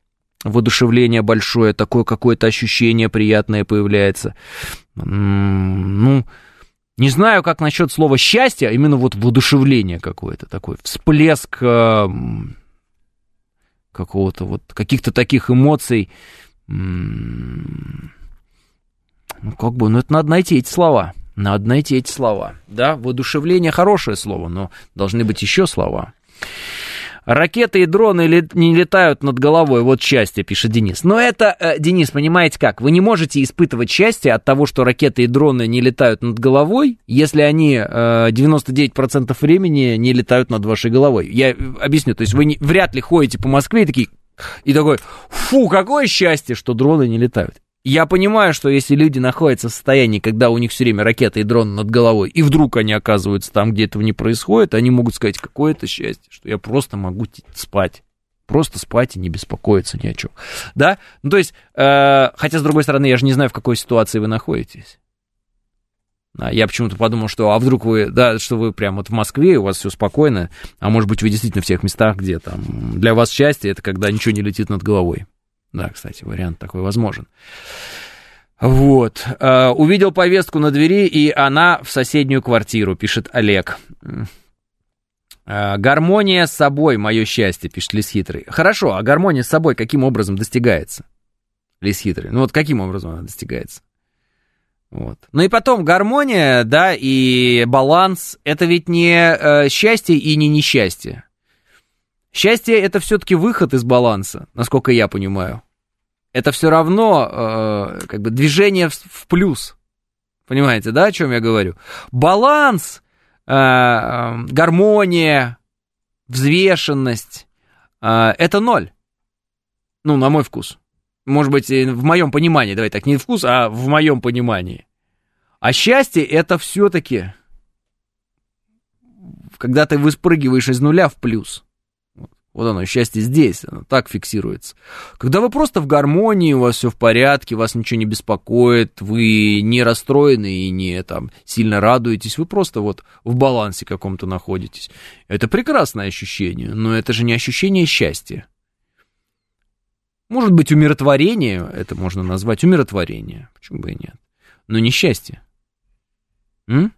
воодушевление большое, такое какое-то ощущение приятное появляется. Ну, не знаю, как насчет слова счастье, а именно вот воодушевление какое-то, такой всплеск э, какого-то вот, каких-то таких эмоций. Ну, как бы, ну, это надо найти эти слова. Надо найти эти слова. Да, воодушевление хорошее слово, но должны быть еще слова. Ракеты и дроны не летают над головой, вот счастье, пишет Денис. Но это, э, Денис, понимаете как, вы не можете испытывать счастье от того, что ракеты и дроны не летают над головой, если они 99% э, времени не летают над вашей головой. Я объясню, то есть вы не, вряд ли ходите по Москве и такие, и такой, фу, какое счастье, что дроны не летают. Я понимаю, что если люди находятся в состоянии, когда у них все время ракеты и дроны над головой, и вдруг они оказываются там, где этого не происходит, они могут сказать, какое это счастье, что я просто могу спать. Просто спать и не беспокоиться ни о чем. Да? Ну, то есть, э, хотя, с другой стороны, я же не знаю, в какой ситуации вы находитесь. Да, я почему-то подумал, что а вдруг вы, да, что вы прям вот в Москве, у вас все спокойно, а может быть, вы действительно в тех местах, где там для вас счастье, это когда ничего не летит над головой. Да, кстати, вариант такой возможен. Вот. Э, увидел повестку на двери, и она в соседнюю квартиру, пишет Олег. Э, гармония с собой, мое счастье, пишет Лис Хитрый. Хорошо, а гармония с собой каким образом достигается? Лис Хитрый. Ну вот каким образом она достигается? Вот. Ну и потом гармония, да, и баланс, это ведь не э, счастье и не несчастье. Счастье это все-таки выход из баланса, насколько я понимаю. Это все равно э, как бы движение в, в плюс. Понимаете, да, о чем я говорю? Баланс, э, э, гармония, взвешенность э, это ноль. Ну, на мой вкус может быть, в моем понимании, давай так, не вкус, а в моем понимании. А счастье это все-таки, когда ты выспрыгиваешь из нуля в плюс. Вот оно, счастье здесь, оно так фиксируется. Когда вы просто в гармонии, у вас все в порядке, вас ничего не беспокоит, вы не расстроены и не там сильно радуетесь, вы просто вот в балансе каком-то находитесь. Это прекрасное ощущение, но это же не ощущение счастья. Может быть, умиротворение, это можно назвать умиротворение, почему бы и нет. Но не счастье. М?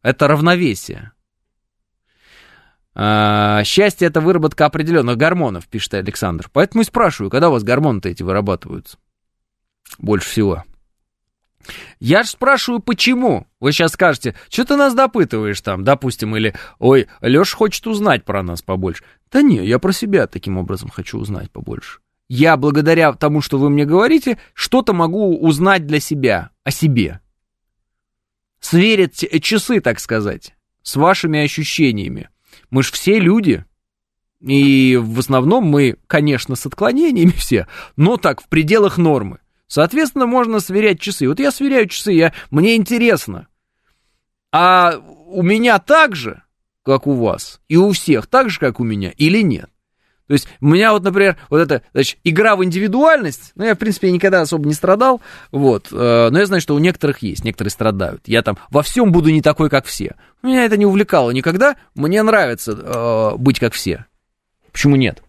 Это равновесие. А, счастье это выработка определенных гормонов, пишет Александр. Поэтому и спрашиваю, когда у вас гормоны-то эти вырабатываются? Больше всего. Я же спрашиваю, почему? Вы сейчас скажете, что ты нас допытываешь там, допустим, или, ой, Леша хочет узнать про нас побольше. Да не, я про себя таким образом хочу узнать побольше я благодаря тому, что вы мне говорите, что-то могу узнать для себя, о себе. Сверить часы, так сказать, с вашими ощущениями. Мы же все люди, и в основном мы, конечно, с отклонениями все, но так, в пределах нормы. Соответственно, можно сверять часы. Вот я сверяю часы, я, мне интересно. А у меня так же, как у вас, и у всех так же, как у меня, или нет? То есть у меня вот, например, вот эта, значит, игра в индивидуальность, ну, я, в принципе, никогда особо не страдал, вот, э, но я знаю, что у некоторых есть, некоторые страдают. Я там во всем буду не такой, как все. Меня это не увлекало никогда, мне нравится э, быть как все. Почему нет?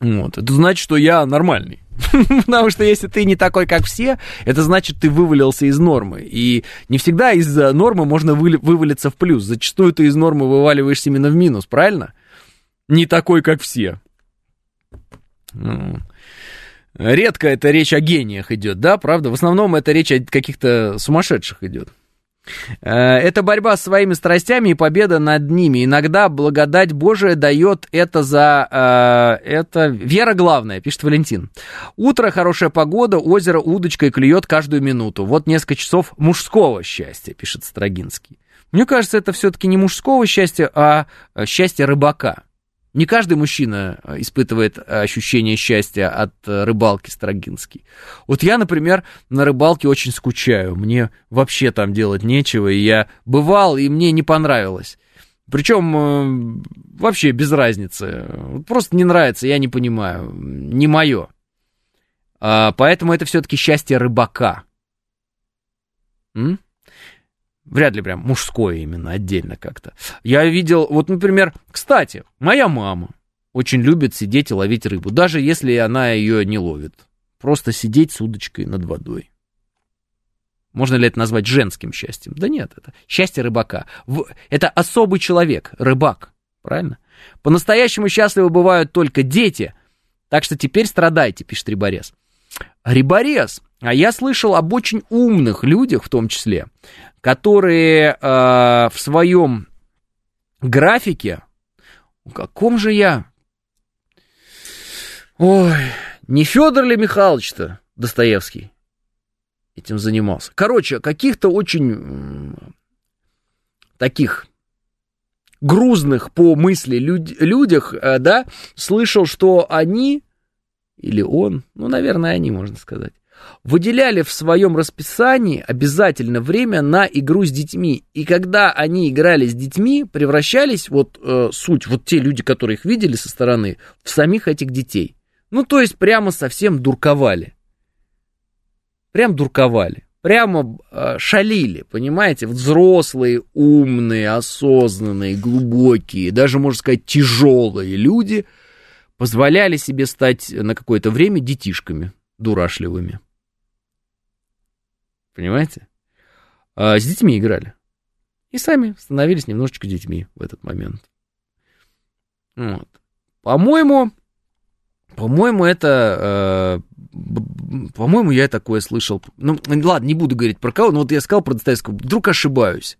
Вот, это значит, что я нормальный. Потому что если ты не такой, как все, это значит, ты вывалился из нормы. И не всегда из нормы можно вывалиться в плюс. Зачастую ты из нормы вываливаешься именно в минус, правильно? Не такой, как все. Ну, редко это речь о гениях идет, да, правда? В основном это речь о каких-то сумасшедших идет. Э, это борьба с своими страстями и победа над ними. Иногда благодать Божия дает это за... Э, это вера главная, пишет Валентин. Утро, хорошая погода, озеро удочкой клюет каждую минуту. Вот несколько часов мужского счастья, пишет Строгинский. Мне кажется, это все-таки не мужского счастья, а счастье рыбака. Не каждый мужчина э, испытывает ощущение счастья от э, рыбалки Строгинский. Вот я, например, на рыбалке очень скучаю. Мне вообще там делать нечего, и я бывал, и мне не понравилось. Причем э, вообще без разницы. Просто не нравится, я не понимаю. Не мое. А, поэтому это все-таки счастье рыбака. М? Вряд ли прям мужское именно, отдельно как-то. Я видел, вот, например, кстати, моя мама очень любит сидеть и ловить рыбу, даже если она ее не ловит. Просто сидеть с удочкой над водой. Можно ли это назвать женским счастьем? Да нет, это счастье рыбака. Это особый человек, рыбак, правильно? По-настоящему счастливы бывают только дети, так что теперь страдайте, пишет Риборез. Риборез, а я слышал об очень умных людях в том числе, которые э, в своем графике, в каком же я, ой, не Федор ли Михайлович-то Достоевский этим занимался. Короче, каких-то очень таких грузных по мысли люд, людях, э, да, слышал, что они, или он, ну, наверное, они, можно сказать, выделяли в своем расписании обязательно время на игру с детьми. И когда они играли с детьми, превращались, вот э, суть, вот те люди, которые их видели со стороны, в самих этих детей. Ну, то есть прямо совсем дурковали. Прям дурковали. Прямо э, шалили, понимаете? Взрослые, умные, осознанные, глубокие, даже, можно сказать, тяжелые люди позволяли себе стать на какое-то время детишками дурашливыми. Понимаете? А, с детьми играли. И сами становились немножечко детьми в этот момент. Вот. По-моему, по-моему, это... Э, по-моему, я такое слышал. Ну, ладно, не буду говорить про кого, но вот я сказал про Достоевского. Вдруг ошибаюсь.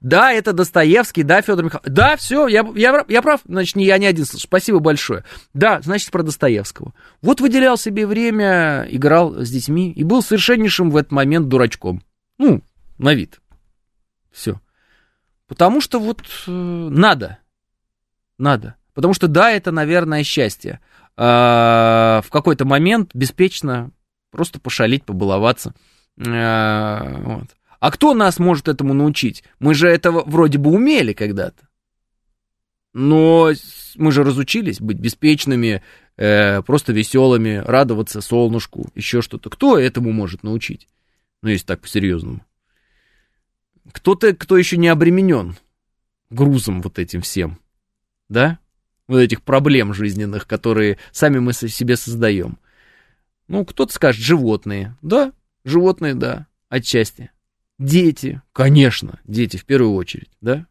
Да, это Достоевский, да, Федор Михайлович. Да, все, я, я, я прав, значит, не я не один слышу. Спасибо большое. Да, значит, про Достоевского. Вот выделял себе время, играл с детьми и был совершеннейшим в этот момент дурачком. Ну, на вид. Все. Потому что вот э, надо. Надо. Потому что да, это, наверное, счастье. А, в какой-то момент беспечно просто пошалить, побаловаться. А, вот. А кто нас может этому научить? Мы же этого вроде бы умели когда-то. Но мы же разучились быть беспечными, э, просто веселыми, радоваться солнышку, еще что-то. Кто этому может научить? Ну, если так по-серьезному. Кто-то, кто еще не обременен грузом вот этим всем. Да? Вот этих проблем жизненных, которые сами мы себе создаем. Ну, кто-то скажет, животные. Да, животные, да, отчасти. Дети, конечно, дети в первую очередь, да?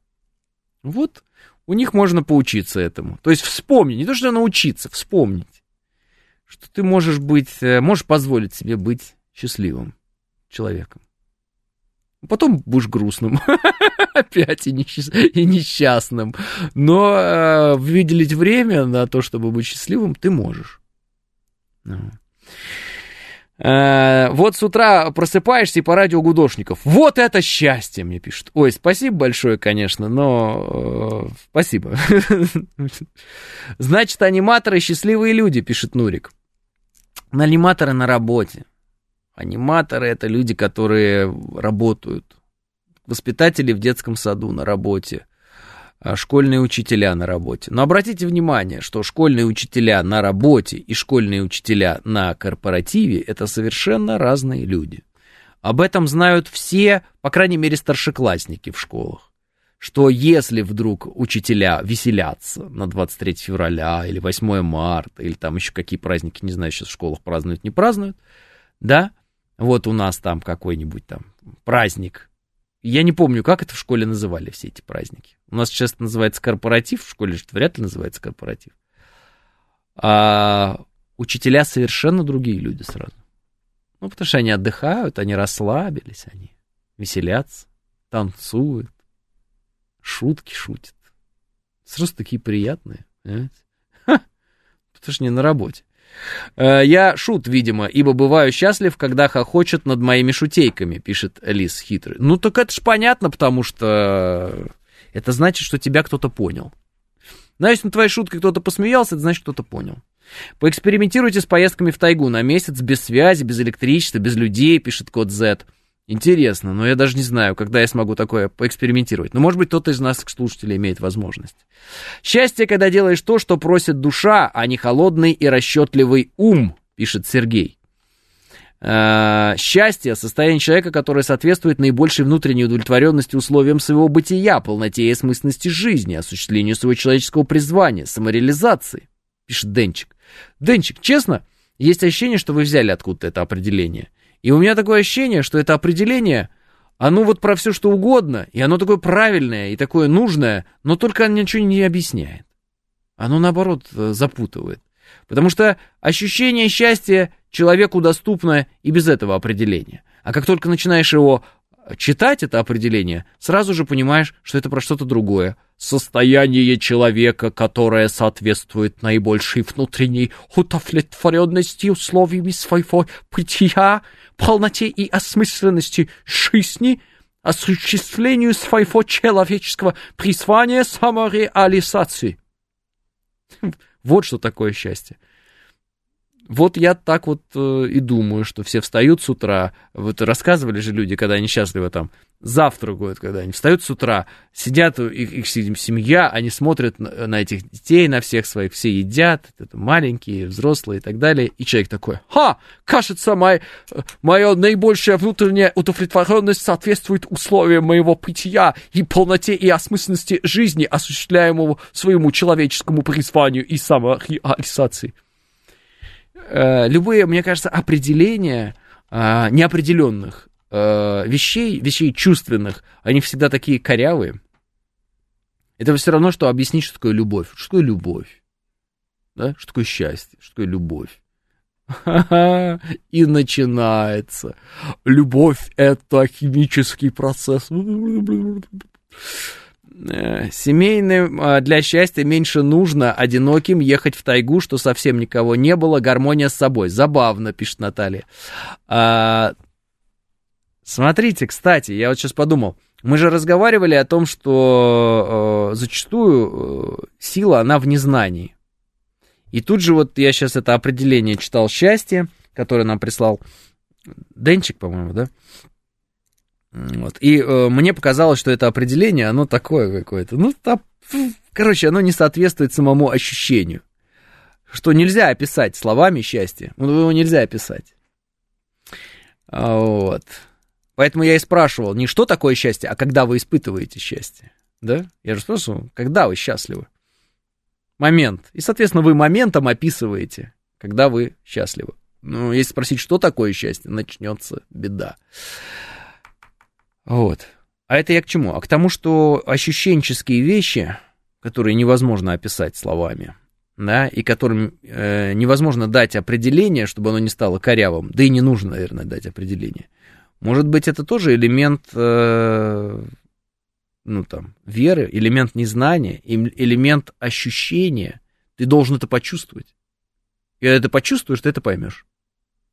Вот у них можно поучиться этому. То есть вспомни, не то что научиться, вспомнить, что ты можешь быть, э, можешь позволить себе быть счастливым человеком. Потом будешь грустным. Опять и, несчастным. Но э, выделить время на то, чтобы быть счастливым, ты можешь. Ну. Э, вот с утра просыпаешься и по радио гудошников. Вот это счастье, мне пишут. Ой, спасибо большое, конечно, но э, спасибо. Значит, аниматоры счастливые люди, пишет Нурик. Аниматоры на работе. Аниматоры это люди, которые работают. Воспитатели в детском саду на работе. А, школьные учителя на работе. Но обратите внимание, что школьные учителя на работе и школьные учителя на корпоративе это совершенно разные люди. Об этом знают все, по крайней мере, старшеклассники в школах. Что если вдруг учителя веселятся на 23 февраля или 8 марта, или там еще какие праздники, не знаю, сейчас в школах празднуют, не празднуют, да, вот у нас там какой-нибудь там праздник я не помню, как это в школе называли все эти праздники. У нас сейчас называется корпоратив, в школе же вряд ли называется корпоратив. А учителя совершенно другие люди сразу. Ну, потому что они отдыхают, они расслабились, они веселятся, танцуют, шутки шутят. Сразу такие приятные, понимаете? Ха, потому что не на работе. Э, я шут, видимо, ибо бываю счастлив, когда хохочет над моими шутейками, пишет Лис хитрый. Ну так это ж понятно, потому что это значит, что тебя кто-то понял. Но если на твоей шутке кто-то посмеялся, это значит, кто-то понял. Поэкспериментируйте с поездками в тайгу на месяц без связи, без электричества, без людей, пишет код Z. Интересно, но я даже не знаю, когда я смогу такое поэкспериментировать. Но, может быть, кто-то из нас, слушателей, имеет возможность. Счастье, когда делаешь то, что просит душа, а не холодный и расчетливый ум, пишет Сергей. Э, счастье – состояние человека, которое соответствует наибольшей внутренней удовлетворенности условиям своего бытия, полноте и смысленности жизни, осуществлению своего человеческого призвания, самореализации, пишет Денчик. Денчик, честно, есть ощущение, что вы взяли откуда-то это определение – и у меня такое ощущение, что это определение, оно вот про все что угодно, и оно такое правильное и такое нужное, но только оно ничего не объясняет. Оно, наоборот, э, запутывает. Потому что ощущение счастья человеку доступно и без этого определения. А как только начинаешь его читать, это определение, сразу же понимаешь, что это про что-то другое – состояние человека, которое соответствует наибольшей внутренней удовлетворенности условиями своего бытия, полноте и осмысленности жизни, осуществлению своего человеческого призвания самореализации. Вот что такое счастье. Вот я так вот э, и думаю, что все встают с утра. Вот рассказывали же люди, когда они счастливы там, завтракают, когда они встают с утра, сидят, их, их семья, они смотрят на, на этих детей, на всех своих, все едят, это маленькие, взрослые и так далее. И человек такой, ха, кажется, мой, моя наибольшая внутренняя удовлетворенность соответствует условиям моего питья и полноте и осмысленности жизни, осуществляемого своему человеческому призванию и самореализации. Э, любые, мне кажется, определения э, неопределенных э, вещей, вещей чувственных, они всегда такие корявые. Это все равно, что объяснить, что такое любовь. Что такое любовь? Да? Что такое счастье? Что такое любовь? И начинается. Любовь — это химический процесс. Э, семейным э, для счастья меньше нужно одиноким ехать в тайгу, что совсем никого не было, гармония с собой. Забавно, пишет Наталья. А, смотрите, кстати, я вот сейчас подумал, мы же разговаривали о том, что э, зачастую э, сила, она в незнании. И тут же вот я сейчас это определение читал счастье, которое нам прислал Денчик, по-моему, да? Вот. И э, мне показалось, что это определение, оно такое какое-то. Ну, там, короче, оно не соответствует самому ощущению. Что нельзя описать словами счастье. Ну, его нельзя описать. А, вот. Поэтому я и спрашивал, не что такое счастье, а когда вы испытываете счастье. Да? Я же спрашивал, когда вы счастливы? Момент. И, соответственно, вы моментом описываете, когда вы счастливы. Ну, если спросить, что такое счастье, начнется беда. Вот. А это я к чему? А к тому, что ощущенческие вещи, которые невозможно описать словами, да, и которым э, невозможно дать определение, чтобы оно не стало корявым, да и не нужно, наверное, дать определение. Может быть, это тоже элемент, э, ну там, веры, элемент незнания, элемент ощущения. Ты должен это почувствовать. И когда это почувствуешь, ты это поймешь.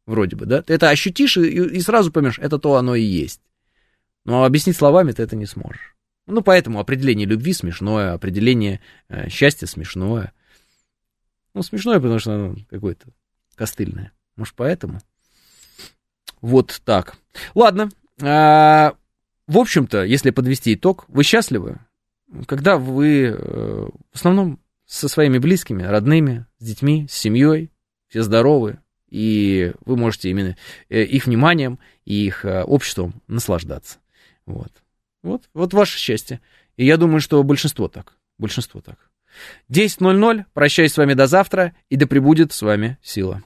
Вроде бы, да? Ты это ощутишь и, и сразу поймешь, это то оно и есть. Но объяснить словами ты это не сможешь. Ну, поэтому определение любви смешное, определение э, счастья смешное. Ну, смешное, потому что оно какое-то костыльное. Может, поэтому? Вот так. Ладно. А, в общем-то, если подвести итог, вы счастливы, когда вы э, в основном со своими близкими, родными, с детьми, с семьей, все здоровы, и вы можете именно э, их вниманием и их э, обществом наслаждаться. Вот. Вот, вот ваше счастье. И я думаю, что большинство так. Большинство так. 10.00. Прощаюсь с вами до завтра. И да пребудет с вами сила.